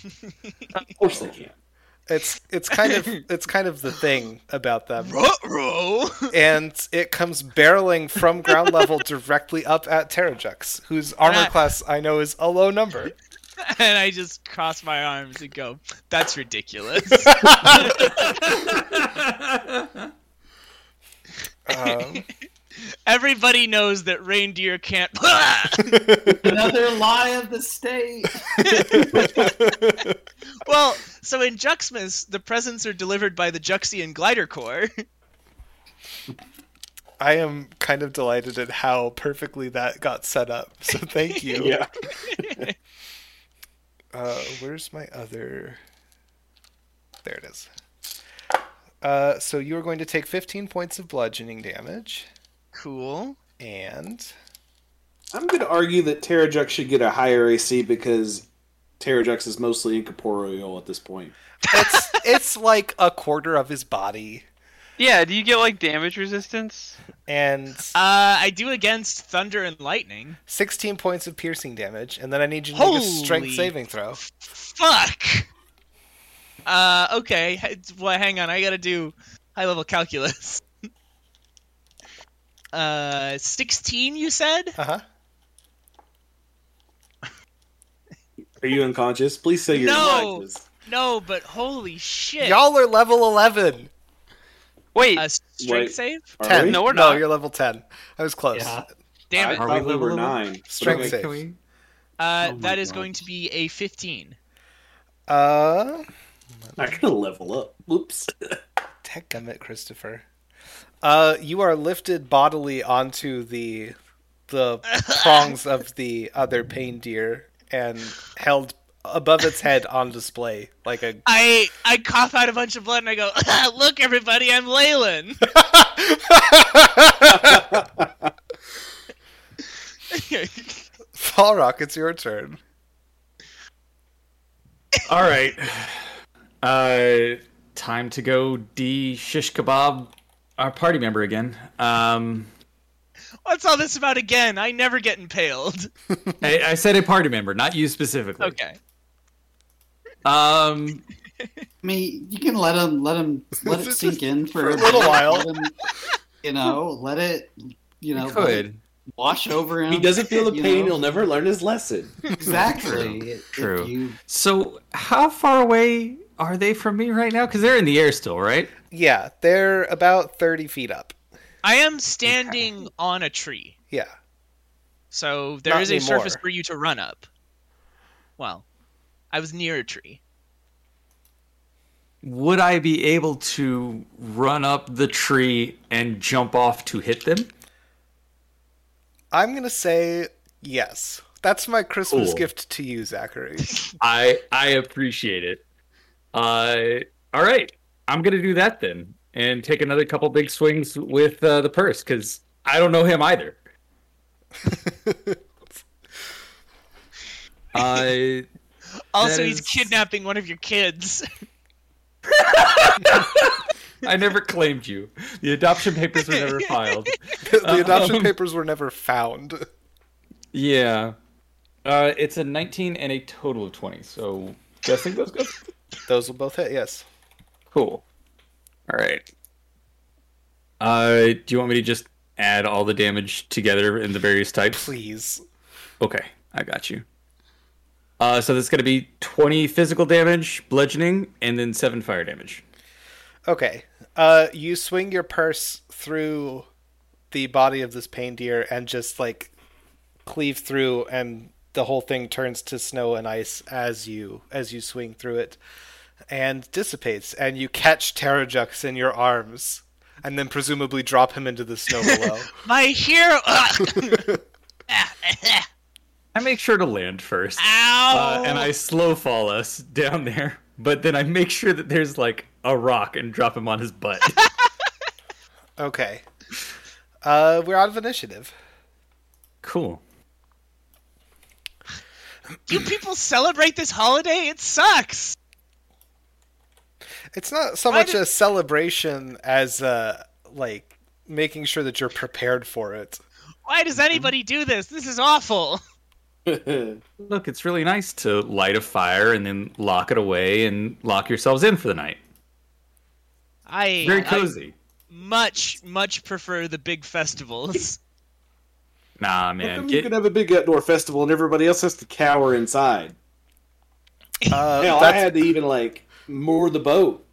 Of course they can. It's it's kind of it's kind of the thing about them. Ruh-roh. and it comes barreling from ground level directly up at Terrajux, whose armor Ah. class I know is a low number. and I just cross my arms and go, "That's ridiculous." (laughs) (laughs) Um, Everybody knows that reindeer can't. (laughs) Another lie of the state. (laughs) well, so in Juxmas, the presents are delivered by the Juxian Glider Corps. I am kind of delighted at how perfectly that got set up. So thank you. (laughs) Yeah. Uh, where's my other? There it is. Uh, so you are going to take 15 points of bludgeoning damage, Cool. and I'm going to argue that Terrajux should get a higher AC because Terrajux is mostly incorporeal at this point. it's it's like a quarter of his body, Yeah, do you get like damage resistance? and Uh, I do against thunder and lightning. 16 points of piercing damage, and then I need you to make a strength saving throw. Fuck. Uh, okay. H- Well, hang on. I gotta do high level calculus. Uh, sixteen. You said? Uh huh. (laughs) Are you unconscious? Please say you're No. unconscious. No, but holy shit. Y'all are level 11. Wait, A strength Wait. save? 10. we? No, we're not. No, you're level 10. I was close. Yeah. Damn I it. Are thought we we were level- nine. Strength save. Can we? Uh, Oh that is God. going to be a fifteen. Uh, Not gonna level up. Oops. (laughs) Techgummit, Christopher. Uh, you are lifted bodily onto the the (laughs) prongs of the other pain deer and held above its head on display like a I I cough out a bunch of blood and I go, (laughs) "Look, everybody, I'm Leyland." (laughs) Falrock, it's your turn. All right. Uh, time to go de shish kebab our party member again. Um, What's all this about again? I never get impaled. I, I said a party member, not you specifically. Okay. Um, (laughs) I mean, you can let him let him (laughs) let it sink in for, For a little while. let him, you know, let it, you know, you it could. wash over him. he doesn't feel the pain. know. He'll never learn his lesson. Exactly. (laughs) If True. you- So, how far away are they from me right now? Because they're in the air still, right? Yeah, they're about 30 feet up. I am standing on a tree, Yeah. so there Not is a anymore. surface for you to run up. Well, I was near a tree. Would I be able to run up the tree and jump off to hit them? I'm going to say yes. That's my Christmas Cool. gift to you, Zachary. (laughs) I I appreciate it. Uh, all right, I'm gonna do that then, and take another couple big swings with uh, the purse because I don't know him either. (laughs) uh, Also, That he's is- kidnapping one of your kids. (laughs) I never claimed you. The adoption papers were never filed. (laughs) the adoption Um, papers were never found. Yeah, uh, it's a 19 and a total of 20. So guessing those go. Those will both hit, yes. Cool. All right. Uh, do you want me to just add all the damage together in the various types? Please. Okay, I got you. Uh, so that's going to be 20 physical damage, bludgeoning, and then 7 fire damage. Okay. Uh, you swing your purse through the body of this pain deer and just like cleave through, and the whole thing turns to snow and ice as you as you swing through it, and dissipates. And you catch Terrajux in your arms, and then presumably drop him into the snow below. (laughs) My hero. (laughs) I make sure to land first. Ow! Uh, and I slow fall us down there, but then I make sure that there's like a rock and drop him on his butt. (laughs) okay. Uh, we're out of initiative. cool. You people celebrate this holiday? It sucks. It's not so Why much did- a celebration as uh, like making sure that you're prepared for it. Why does anybody do this? This is awful. (laughs) Look, it's really nice to light a fire and then lock it away and lock yourselves in for the night. I Very I cozy. much much prefer the big festivals. Nah, How man. come you can have a big outdoor festival and everybody else has to cower inside? Uh, Hell, I had to even like moor the boat.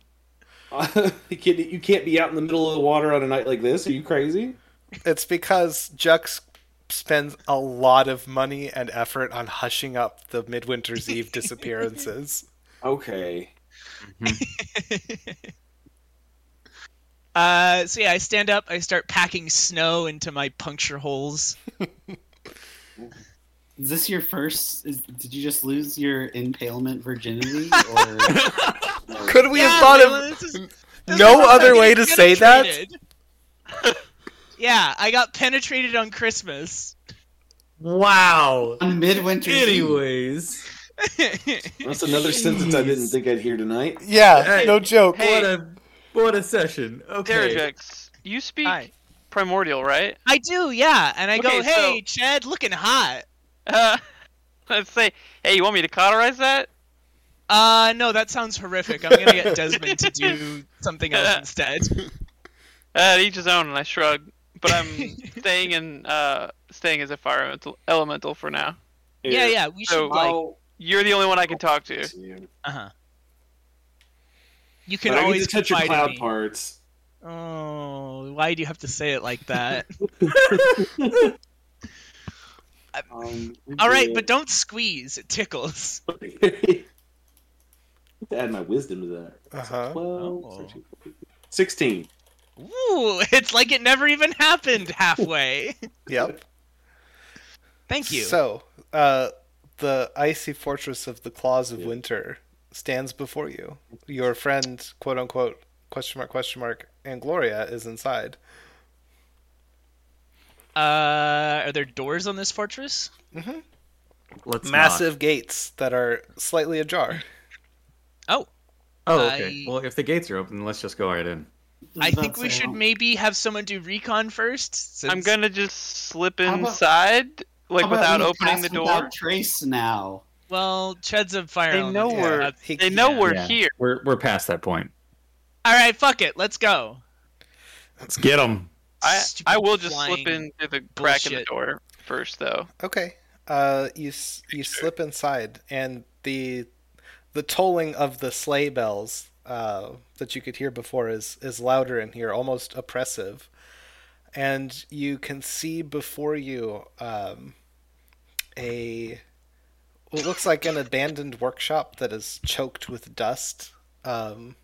(laughs) you can't you can't be out in the middle of the water on a night like this. Are you crazy? It's because Jux spends a lot of money and effort on hushing up the Midwinter's Eve (laughs) disappearances. Okay. (laughs) Uh, so yeah, I stand up. I start packing snow into my puncture holes. (laughs) Is this your first? Is, did you just lose your impalement virginity? Or (laughs) Could we have thought Leyland, of this is- this no other way to say that? yeah, I got penetrated on Christmas. Wow. on midwinter? Eve. Anyways, (laughs) That's another sentence I didn't think I'd hear tonight. Yeah, Hey, no joke. hey. what a what a session. Okay. Terrajux, you speak Hi. primordial, right? I do, yeah, and I go, Okay, "Hey, Ched, looking hot." Uh, (laughs) let's say, hey, you want me to cauterize that? Uh, no, that sounds horrific. I'm gonna get (laughs) Desmond to do something else (laughs) instead. Uh, each his own, and I shrug. But I'm staying in, uh, staying as a fire elemental, elemental for now. Yeah, yeah, we should So- like, I'll- You're the only one I can talk to. uh huh. You can But I always get to touch your cloud parts. Oh, why do you have to say it like that? (laughs) (laughs) Um, All right, but don't squeeze; it tickles. (laughs) add my wisdom to that. Uh-huh. 12, Oh. 13, 16. Ooh, it's like it never even happened halfway. Yep. Thank you. So, uh, the icy fortress of the Claws of Winter stands before you. Your friend, quote unquote, question mark, question mark, Angloria is inside. uh, are there doors on this fortress? Let's not. Massive gates that are slightly ajar. Oh, Oh, okay. I- Well, if the gates are open, let's just go right in. Does I think we say should how- maybe have someone do recon first. Since... I'm gonna just slip How about- inside, like without opening the door. Trace now. Well, Ched's a fire. They know yeah, we're that's- He- they know yeah. we're Yeah. here. We're we're past that point. All right, fuck it. Let's go. Let's get them. I I will just slip flying in through the crack in the door first, though. Okay. Uh, you s- you slip inside, and the the tolling of the sleigh bells uh, that you could hear before is is louder in here, almost oppressive. And you can see before you um, a what looks like an abandoned workshop that is choked with dust. Um,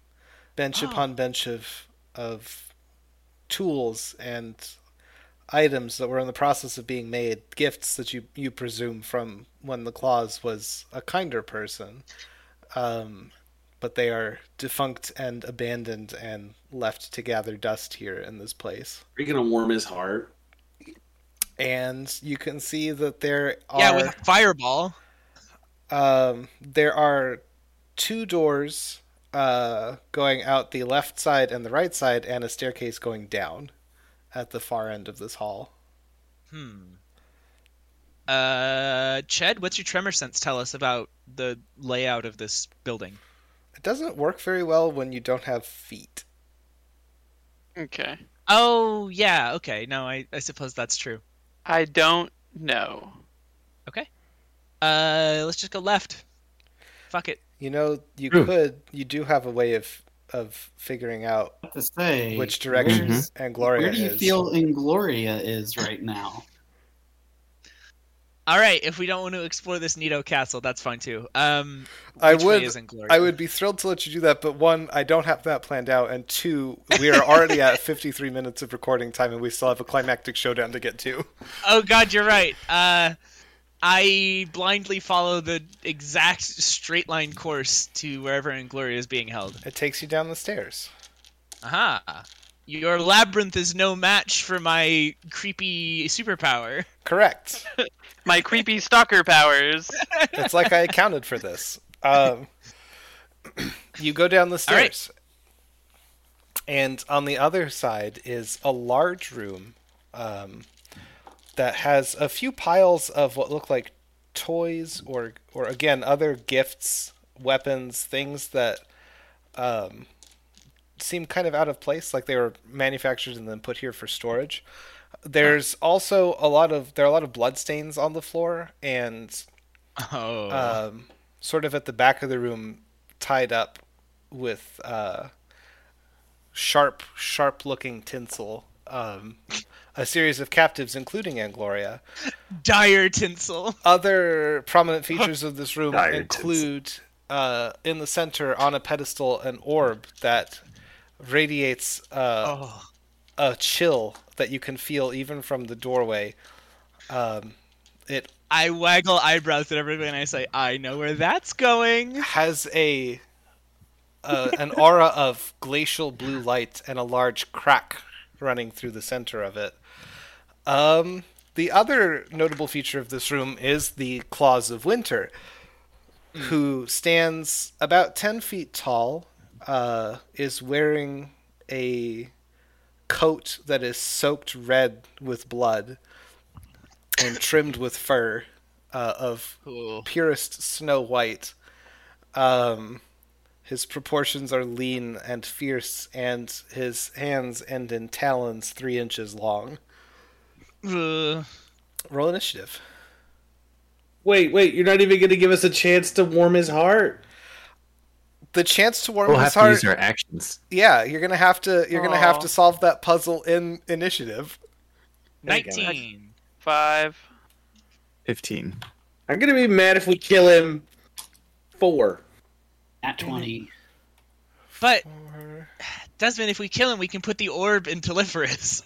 bench Oh. upon bench of of tools and items that were in the process of being made, gifts that you you presume from when the claws was a kinder person, um, but they are defunct and abandoned and left to gather dust here in this place. Are you gonna warm his heart? And you can see that there are Yeah, with a fireball. Um, there are two doors uh, going out the left side and the right side, and a staircase going down at the far end of this hall. Hmm. Uh, Ched, what's your tremor sense tell us about the layout of this building? It doesn't work very well when you don't have feet. Okay. Oh, yeah. Okay. No, I, I suppose that's true. I don't know. Uh, let's just go left. Fuck it. You know, you True. could, you do have a way of of figuring out I to say, which direction where's- Angloria Where do you is. feel Angloria is right now? (laughs) All right. If we don't want to explore this Nido castle, that's fine too. Um, I would. I would be thrilled to let you do that, but one, I don't have that planned out, and two, we are already at (laughs) 53 minutes of recording time, and we still have a climactic showdown to get to. Oh God, you're right. Uh, I blindly follow the exact straight line course to wherever Angloria is being held. It takes you down the stairs. Aha! Your labyrinth is no match for my creepy superpower. Correct. (laughs) My creepy stalker powers. (laughs) It's like I accounted for this. Um, (clears throat) you go down the All right. stairs, and on the other side is a large room um, that has a few piles of what look like toys or, or again, other gifts, weapons, things that um, seem kind of out of place, like they were manufactured and then put here for storage. There's also a lot of there are a lot of bloodstains on the floor and Oh. um, sort of at the back of the room, tied up with uh, sharp, sharp-looking tinsel. Um, a series of captives, including Angloria. dire tinsel. Other prominent (laughs) features of this room Dire include, uh, in the center on a pedestal, an orb that radiates uh, Oh. a chill that you can feel even from the doorway. Um, It I waggle eyebrows at everybody and I say, I know where that's going. has a uh, an aura of glacial blue light and a large crack running through the center of it. Um, the other notable feature of this room is the Claws of Winter, who stands about 10 feet tall, uh, is wearing a coat that is soaked red with blood and trimmed with fur uh, of Cool. purest snow white. Um, his proportions are lean and fierce, and his hands end in talons three inches long. Uh, Roll initiative. Wait, wait, you're not even going to give us a chance to warm his heart. The chance to warm We'll his have to heart. use our actions. Yeah, you're gonna have to. You're gonna have to solve that puzzle in initiative. There 19. Five. 15. I'm going to be mad if we kill him. Four. At 20. But, Desmond, if we kill him, we can put the orb in Telephorus.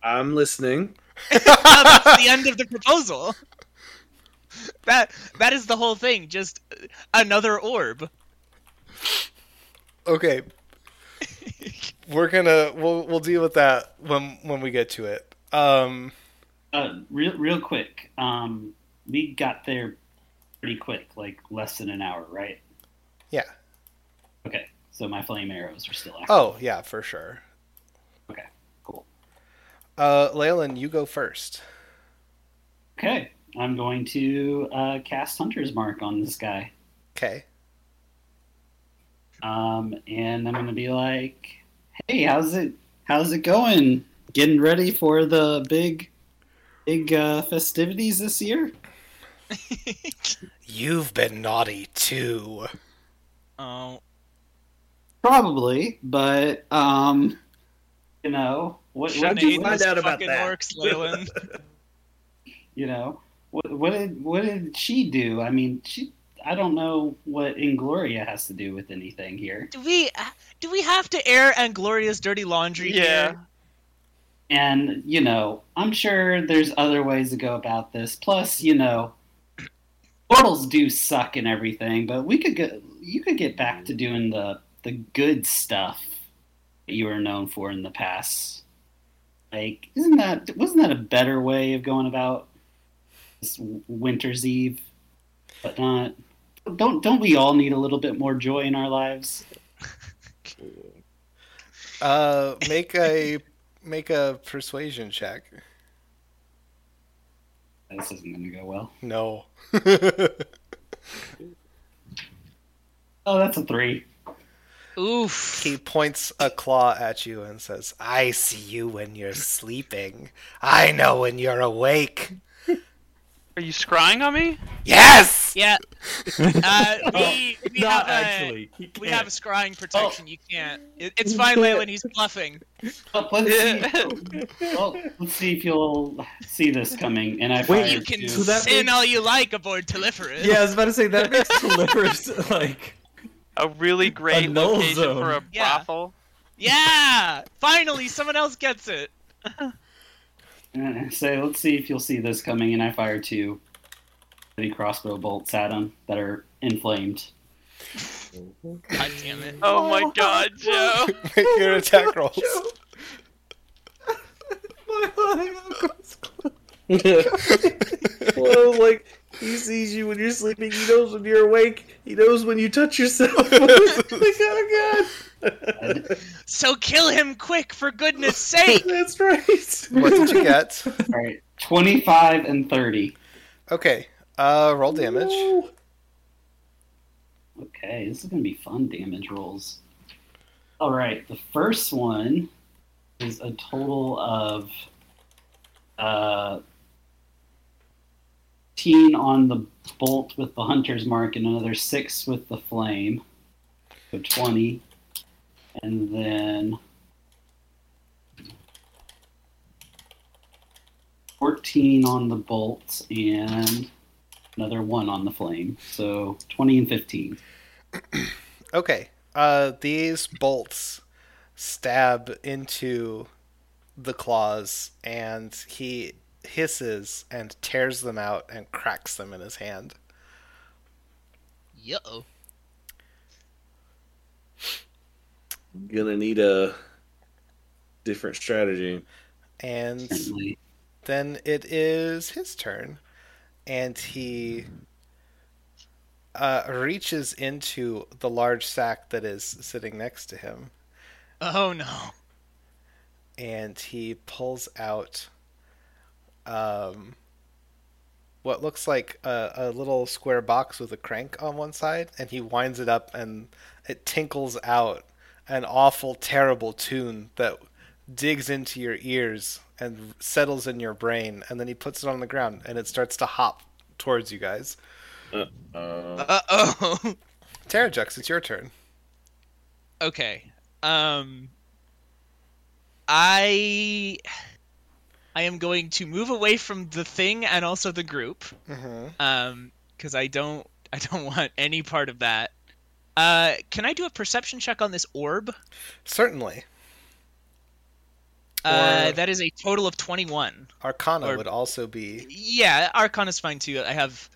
I'm listening. (laughs) That's the end of the proposal. That that is the whole thing. Just another orb. Okay. We're gonna we'll we'll deal with that when when we get to it. Um, Uh, real, real quick. Um, we got there pretty quick, like less than an hour, right? Yeah. Okay, so my flame arrows are still active. Oh yeah, for sure. Okay, cool. Uh, Leyland, you go first. Okay, I'm going to uh, cast Hunter's Mark on this guy. Okay. Um, and I'm gonna be like, "Hey, how's it? How's it going? Getting ready for the big, big uh, festivities this year?" (laughs) You've been naughty too. Oh, Probably, but um, you know, what? shouldn't What did you, those out about that? orcs, Leyland. (laughs) you know, what? What did what did she do? I mean, she. I don't know what Angloria has to do with anything here. do we do we have to air Angloria's dirty laundry Yeah. here? And, you know, I'm sure there's other ways to go about this. Plus, you know, portals do suck and everything, but we could get you could get back to doing the the good stuff that you were known for in the past. Like, isn't that wasn't that a better way of going about this winter's eve? But not don't don't we all need a little bit more joy in our lives? (laughs) Uh, make a make a persuasion check. This isn't going to go well. No. (laughs) Oh, that's a three. Oof. he points a claw at you and says, "I see you when you're sleeping. I know when you're awake." Are you scrying on me? Yes. Yeah. Uh, (laughs) we we Not have a, actually. He we can't. have scrying protection. You can't. It, it's fine, Leyland. He's bluffing. Well, let's see. Well, (laughs) let's see if you'll see this coming. And I Wait, You can two. so that sin makes- all you like aboard Telephorus. Yeah, I was about to say that makes (laughs) Telephorus like A really great null location zone. for a Yeah. brothel. Yeah. Finally, someone else gets it. (laughs) So let's see if you'll see this coming. And I fire two heavy crossbow bolts at him that are inflamed. (laughs) God damn it. Oh my (laughs) god, Joe. Make oh your attack rolls. well, like he sees you when you're sleeping. He knows when you're awake. He knows when you touch yourself. (laughs) like, oh god, So kill him quick, for goodness sake. that's right. What did you get? All right, twenty-five and thirty. Okay. Uh, roll damage. Okay, this is gonna be fun damage rolls. All right, the first one is a total of uh, 15 on the bolt with the hunter's mark and another six with the flame, so 20, and then 14 on the bolts and another one on the flame, so 20 and 15. (clears throat) Okay. Uh, these bolts stab into the claws, and he hisses and tears them out and cracks them in his hand. Yo. Gonna need a different strategy. And then it is his turn, and he uh, reaches into the large sack that is sitting next to him, Oh no. and he pulls out um, what looks like a, a little square box with a crank on one side, and he winds it up, and it tinkles out an awful, terrible tune that digs into your ears and settles in your brain, and then he puts it on the ground, and it starts to hop towards you guys. Uh, Uh oh. (laughs) Terrajux, it's your turn. okay. Um. I. I am going to move away from the thing and also the group. Mm-hmm. Um, because I don't. I don't (laughs) want any part of that. Uh, can I do a perception check on this orb? Certainly. Uh, that is a total of twenty-one. Arcana Or- would also be Yeah, Arcana is fine too. I have,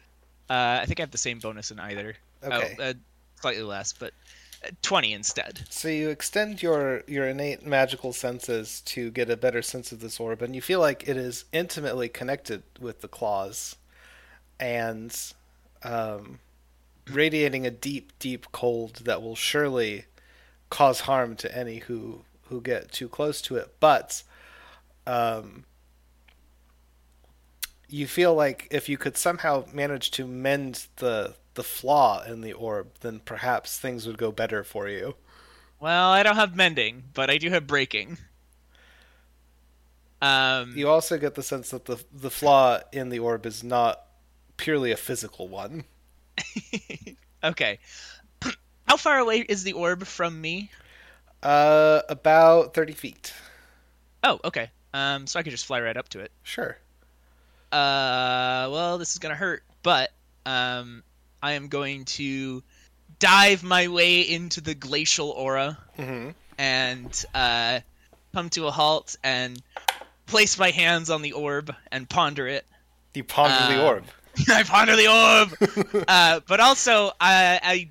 uh, I think I have the same bonus in either. okay. Oh, uh, slightly less, but uh, twenty instead. So you extend your your innate magical senses to get a better sense of this orb, and you feel like it is intimately connected with the claws, and um, radiating a deep, deep cold that will surely cause harm to any who who get too close to it. But um, you feel like if you could somehow manage to mend the the flaw in the orb, then perhaps things would go better for you. Well, I don't have mending, but I do have breaking. Um, You also get the sense that the the flaw in the orb is not purely a physical one. (laughs) okay. (clears throat) How far away is the orb from me? Uh, about thirty feet. Oh, okay. Um, so I could just fly right up to it. Sure. Uh, well, this is gonna hurt, but um, I am going to dive my way into the glacial aura hmm and uh, come to a halt and place my hands on the orb and ponder it. You ponder the Uh, orb. (laughs) I ponder the orb. (laughs) uh, but also, I, I,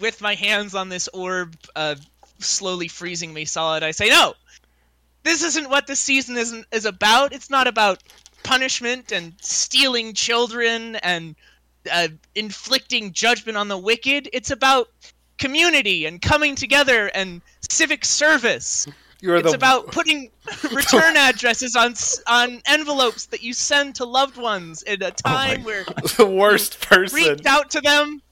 with my hands on this orb, uh, slowly freezing me solid, I say, no, this isn't what this season is is about. It's not about punishment and stealing children and uh, inflicting judgment on the wicked. It's about community and coming together and civic service. You're It's the about (laughs) putting return addresses on on envelopes that you send to loved ones in a time where (laughs) the worst person. reached out to them.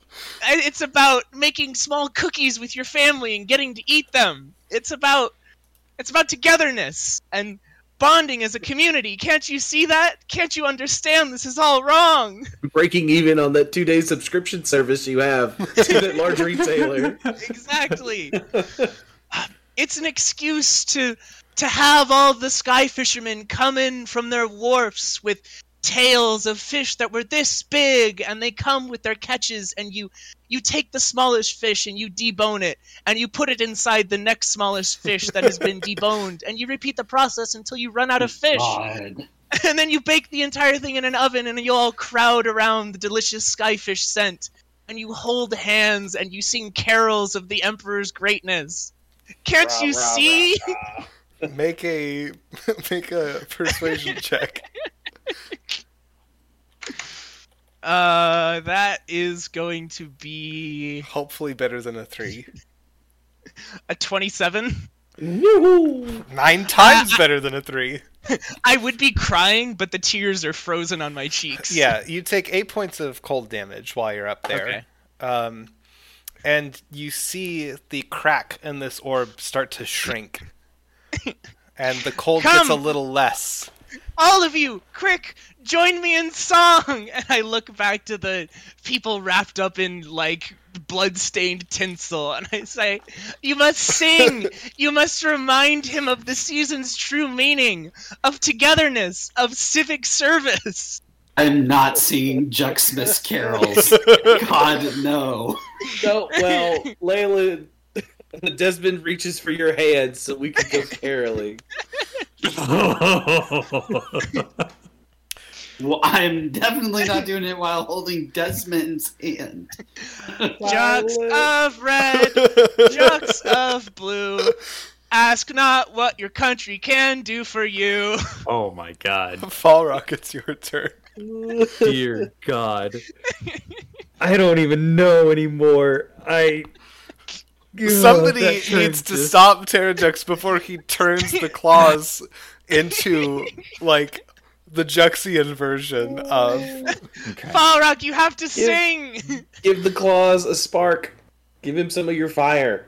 It's about making small cookies with your family and getting to eat them. It's about it's about togetherness and bonding as a community. Can't you see that? Can't you understand this is all wrong? (laughs) breaking even on that two day subscription service you have to (laughs) that large retailer. exactly. (sighs) it's an excuse to to have all the sky fishermen come in from their wharfs with tales of fish that were this big and they come with their catches and you you take the smallest fish and you debone it and you put it inside the next smallest fish that has been (laughs) deboned and you repeat the process until you run out of fish God. (laughs) and then you bake the entire thing in an oven and you all crowd around the delicious skyfish scent and you hold hands and you sing carols of the emperor's greatness can't you see (laughs) Make a make a persuasion check. (laughs) uh that is going to be Hopefully better than a three. (laughs) a 27 Nine times better than a three. (laughs) i would be crying but the tears are frozen on my cheeks Yeah, you take eight points of cold damage while you're up there. Okay. Um, and you see the crack in this orb start to shrink. and the cold gets a little less. All of you, quick, join me in song. (laughs) And I look back to the people wrapped up in like blood-stained tinsel, and I say, "You must sing. (laughs) you must remind him of the season's true meaning, of togetherness, of civic service." I'm not singing Juxmas carols. (laughs) God, no. No, well, Layla, Desmond reaches for your hand so we can go caroling. (laughs) Well, I'm definitely not doing it while holding Desmond's hand. (laughs) Jugs of red, jugs of blue. Ask not what your country can do for you. Oh my god. (laughs) Fall Rock, it's your turn. Dear God. I don't even know anymore. I. Ugh, Somebody that needs to just- stop Terrajux before he turns the claws into like the Juxian version of. Okay. Balrog, you have to sing. Give the claws a spark. Give him some of your fire.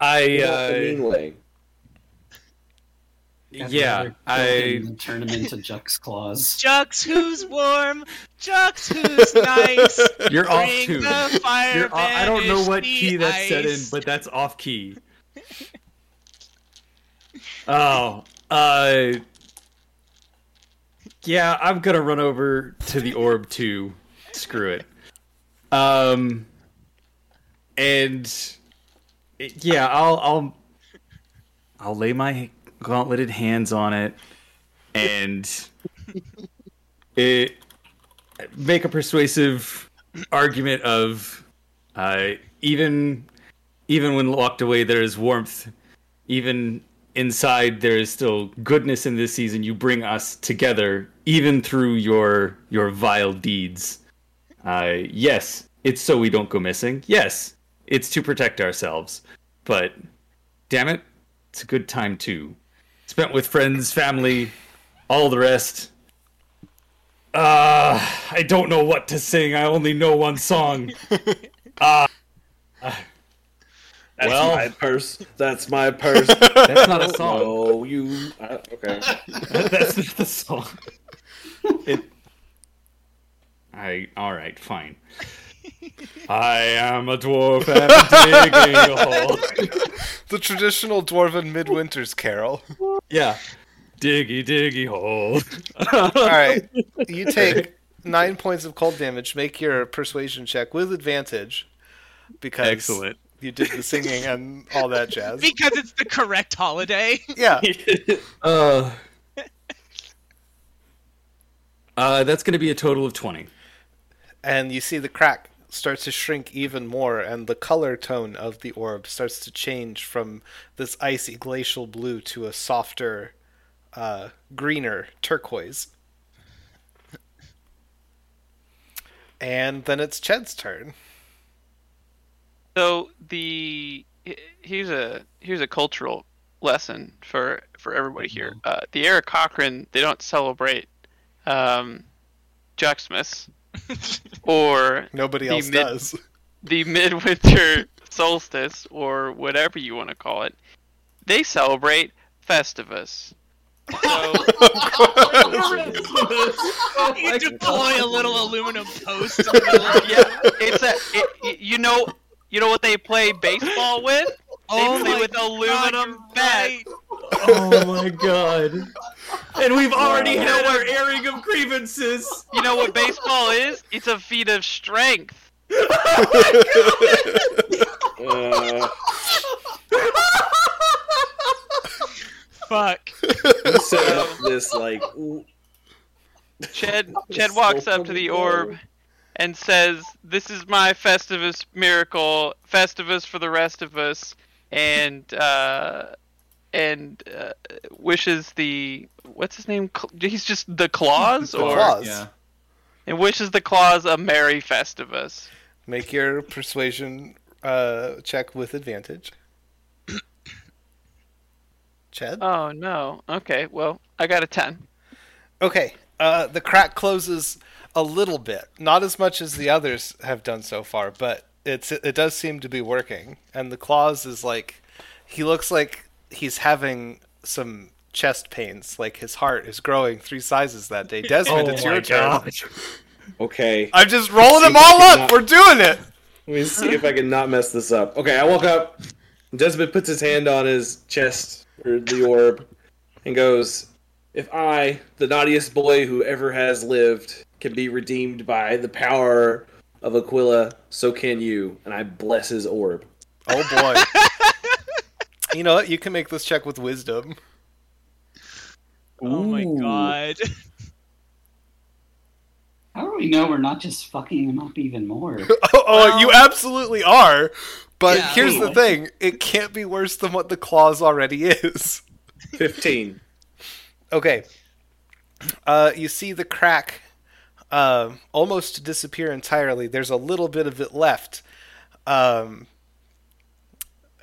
I. Not the mean Uh, way. Yeah, I. turn him into Juck's claws. (laughs) Jux who's warm, Jux who's nice. (laughs) You're off Bring tune. the You're off, I don't know what key that's set in, but that's off key. (laughs) Oh, uh, yeah, I'm gonna run over to the orb too. Screw it. Um, and it- yeah, I'll I'll I'll lay my gauntleted hands on it and it make a persuasive argument of uh, even even when locked away there is warmth. Even inside there is still goodness in this season. You bring us together even through your your vile deeds. Uh, yes it's so we don't go missing. Yes it's to protect ourselves. But damn it it's a good time too spent with friends family all the rest uh, I don't know what to sing. I only know one song. (laughs) Uh, That's well- my purse. That's my purse. (laughs) that's not a song. No, you. Uh, okay. (laughs) that's not the song. It. I. All right. Fine. I am a dwarf and digging a (laughs) hole. The traditional dwarven midwinter's carol. Yeah. Diggy diggy hole. Alright. You (laughs) take nine points of cold damage. Make your persuasion check with advantage. Because Excellent. you did the singing and all that jazz. because it's the correct holiday. Yeah. (laughs) Uh. Uh, that's gonna be a total of twenty. and you see the crack starts to shrink even more and the color tone of the orb starts to change from this icy glacial blue to a softer uh, greener turquoise. And then it's ched's turn. So the here's a here's a cultural lesson for for everybody here. Uh, the Eric Cochran they don't celebrate um, Juxmas (laughs) or nobody else mid- does (laughs) the midwinter (laughs) solstice or whatever you want to call it. They celebrate Festivus. So oh, you deploy a little aluminum post. In the middle of yeah, it's a it, you know you know what they play baseball with? They Oh play my with God, aluminum you're bat. right. Oh my god. And we've already You had our airing of grievances. You know what baseball is? It's a feat of strength. Uh, (laughs) Fuck. you set up this like. Ched (laughs) Ched walks up to the orb and says, "This is my Festivus miracle, Festivus for the rest of us," and uh, and uh, wishes the what's his name? He's just the claws, The or claws. Yeah. and wishes the claws a merry Festivus. make your persuasion uh, check with advantage (coughs) ched Oh no. Okay, well I got a ten. Okay, uh, the crack closes a little bit, not as much as the others have done so far, but it's it does seem to be working. And the claws is like he looks like he's having some chest pains, like his heart is growing three sizes that day. Desmond, (laughs) Oh it's your turn. Okay. I'm just rolling them See if I all up. not- We're doing it. Let me see if I can not mess this up. Okay, I woke up. Desmond puts his hand on his chest or the orb and goes, "If I, the naughtiest boy who ever has lived, can be redeemed by the power of Aquila, so can you." And I bless his orb. Oh boy. (laughs) you know what? You can make this check with wisdom. Oh my Ooh. god. How do we know we're not just fucking him up even more? (laughs) Oh, oh, you absolutely are. But Yeah. here's the thing: it can't be worse than what the claws already is. 15. Okay. Uh, you see the crack uh, almost disappear entirely. There's a little bit of it left. Um,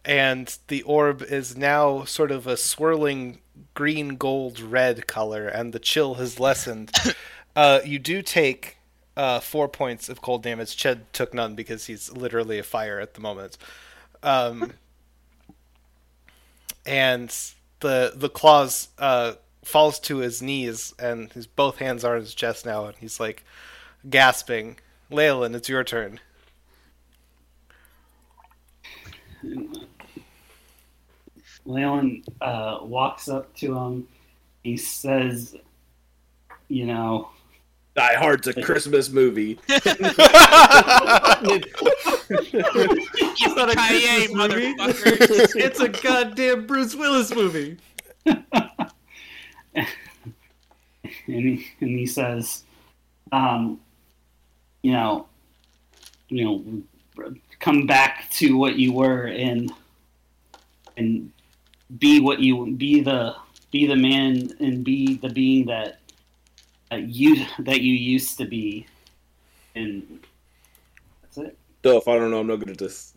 and the orb is now sort of a swirling green, gold, red color, and the chill has lessened. (coughs) uh, you do take uh, four points of cold damage. Ched took none because he's literally a fire at the moment. Um, (laughs) and the the claws uh, falls to his knees, and his both hands are on his chest now, and he's like gasping. Leyland, it's your turn. Leon uh, walks up to him. He says, "You know, Die Hard's a Christmas movie. (laughs) Yippee motherfucker. it's a goddamn Bruce Willis movie. (laughs) and he, and he says, um, you know, you know, come back to what you were and and be what you be the be the man and be the being that that you that you used to be, and that's it. Duff, I don't know. I'm not good at this.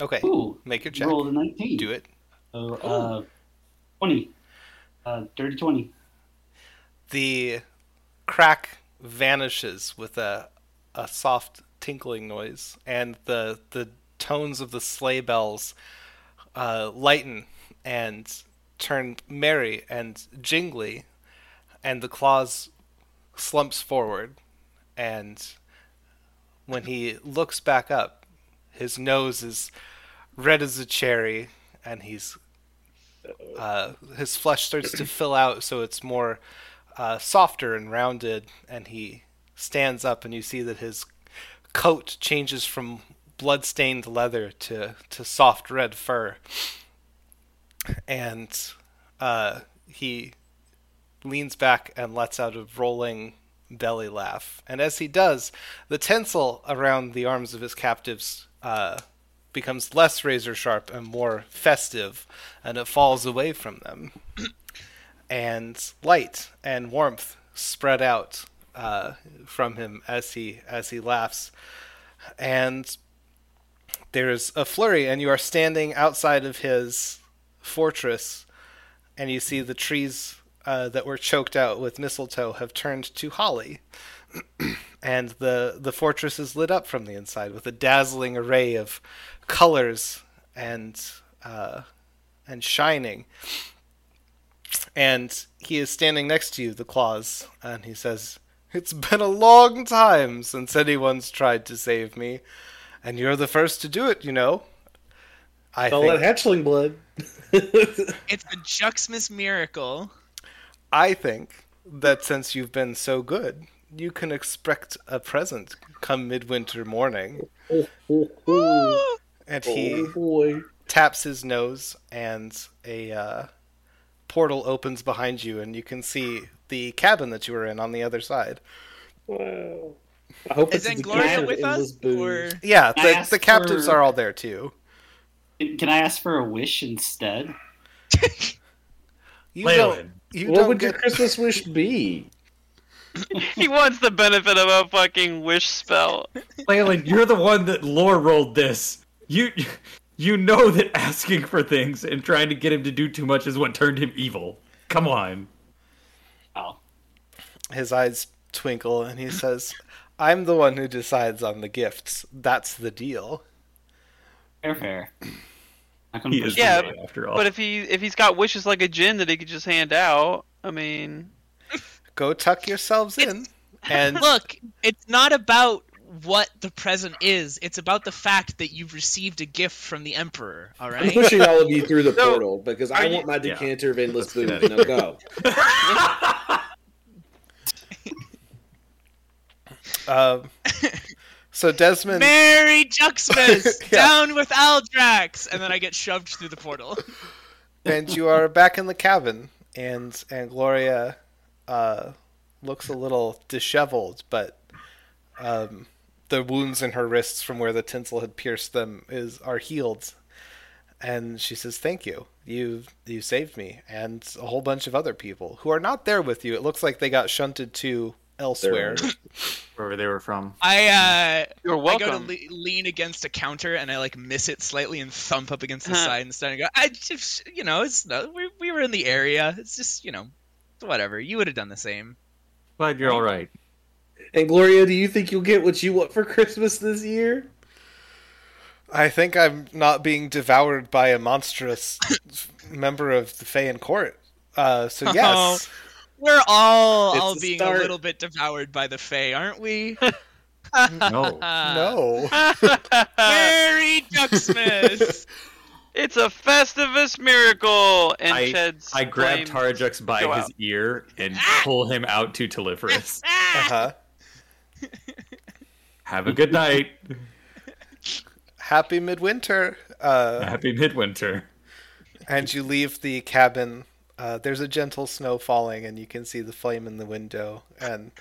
Okay, Ooh, make your check. rolled a nineteen. Do it. So, uh, twenty, uh, dirty twenty. The crack vanishes with a a soft tinkling noise, and the the tones of the sleigh bells uh, lighten and turn merry and jingly, and the claws slumps forward, and when he looks back up, his nose is red as a cherry, and he's uh, his flesh starts to fill out, so it's more uh, softer and rounded, and he stands up, and you see that his coat changes from blood-stained leather to to soft red fur, and uh, he leans back and lets out a rolling belly laugh. And as he does, the tinsel around the arms of his captives uh, becomes less razor sharp and more festive, and it falls away from them. (clears throat) and light and warmth spread out uh, from him as he as he laughs. And there's a flurry, and you are standing outside of his fortress, and you see the trees uh, that were choked out with mistletoe have turned to holly, (clears throat) and the the fortress is lit up from the inside with a dazzling array of colors and uh, and shining. And he is standing next to you, the claws, and he says, "It's been a long time since anyone's tried to save me, and you're the first to do it. You know." I All think, that hatchling blood. (laughs) It's a Juxmas miracle. I think that since you've been so good, you can expect a present come midwinter morning. oh, (laughs) And he boy. taps his nose, and a uh, portal opens behind you, and you can see the cabin that you were in on the other side. Wow. I hope Is it's a Angloria with us? Or Yeah, the, the captives for- are all there too. Can I ask for a wish instead? (laughs) You don't. You What don't would your. Christmas wish be? (laughs) he wants the benefit of a fucking wish spell. Leyland, you're the one that lore rolled this. You you know that asking for things and trying to get him to do too much is what turned him evil. Come on. Oh, His eyes twinkle, and he says, "I'm the one who decides on the gifts. That's the deal." fair, fair. I couldn't He push is. Yeah, the after all. But if he if he's got wishes like a gin that he could just hand out, I mean, (laughs) Go tuck yourselves in, and look, it's not about what the present is. It's about the fact that you've received a gift from the Emperor. All right. I'm pushing all of you through the So, portal because I are you- want my Yeah. decanter of endless Let's booze. do Now go. (laughs) um, so Desmond. Merry Juxmas! (laughs) Yeah. Down with Aldrax! And then I get shoved through the portal. and you are back in the cabin, and Angloria uh, looks a little disheveled, but um, the wounds in her wrists from where the tinsel had pierced them is are healed. And she says, "Thank you. You you saved me and a whole bunch of other people who are not there with you. It looks like they got shunted to elsewhere." (laughs) Wherever they were from. I uh, You're welcome. I go to le- lean against a counter and I like miss it slightly and thump up against the Huh. side instead and go. I just you know it's no, we we were in the area. It's just you know whatever. You would have done the same. Glad you're all right. Angloria, do you think you'll get what you want for Christmas this year? I think I'm not being devoured by a monstrous (laughs) member of the Feyan court. Uh, so yes, We're all It's all being start. a little bit devoured by the Fae, aren't we? (laughs) No. no. (laughs) Merry Juxmas. (laughs) it's a Festivus miracle, and I- Ched's I grab flame- Terrajux by his out. ear and pull him out to Telephorus. Uh-huh. Have a good night. Happy midwinter. Uh, Happy midwinter. and you leave the cabin. Uh, there's a gentle snow falling, and you can see the flame in the window. And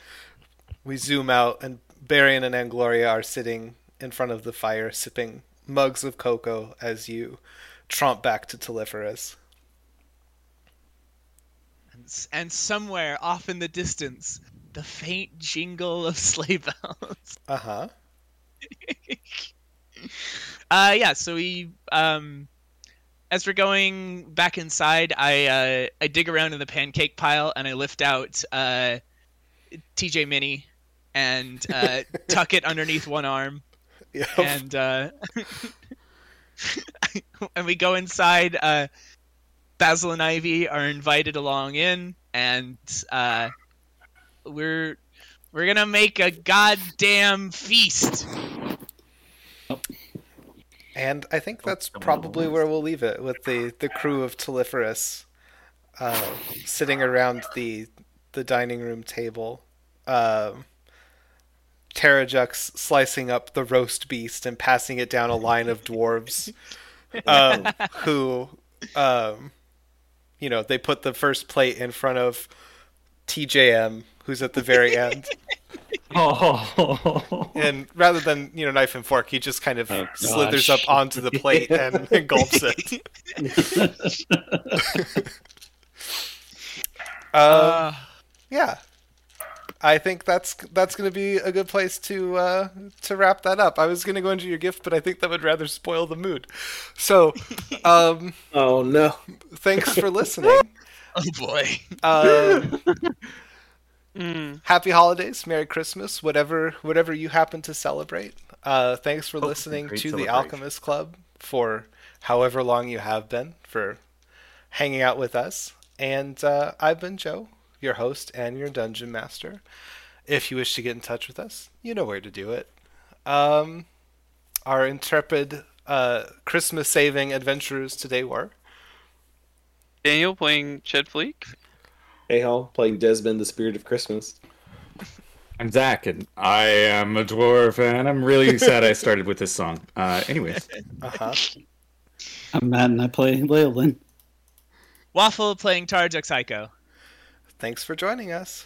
we zoom out, and Barian and Angloria are sitting in front of the fire, sipping mugs of cocoa as you tromp back to Telephorus. and somewhere off in the distance, the faint jingle of (laughs) sleigh bells. Uh huh. (laughs) Uh, yeah. So we, um, as we're going back inside, I uh, I dig around in the pancake pile and I lift out uh, TJ Mini and uh, (laughs) tuck it underneath one arm Yep. and uh, (laughs) and we go inside. Uh, Basil and Ivy are invited along in, and uh, we're we're gonna make a goddamn feast. And I think that's probably where we'll leave it with the, the crew of Telephorus uh, sitting around the the dining room table. Um, Terrajux slicing up the roast beast and passing it down a line of dwarves (laughs) um, who, um, you know, they put the first plate in front of TJM, who's at the very end. (laughs) (laughs) Oh. And rather than you know knife and fork, he just kind of Oh, slithers up onto the plate and, (laughs) and gulps it. (laughs) Um, Uh, yeah, I think that's that's going to be a good place to uh, to wrap that up. I was going to go into your gift, but I think that would rather spoil the mood. So, um, Oh no. thanks for listening. oh boy. Um, Mm. happy holidays, Merry Christmas, whatever whatever you happen to celebrate. Uh, thanks for Hope listening to the. Alchemist Club for however long you have been for hanging out with us. And uh, I've been Joe, your host and your dungeon master. If you wish to get in touch with us, you know where to do it. Um, our intrepid uh, Christmas saving adventurers today were Daniel playing Ched Fleek. Hey Hall playing Desmond, the Spirit of Christmas. I'm Zach, and I am a dwarf, and I'm really sad I started with this song. Uh, anyways, uh huh. I'm Matt and I play Leolin. Waffle playing Terrajux Psycho. Thanks for joining us.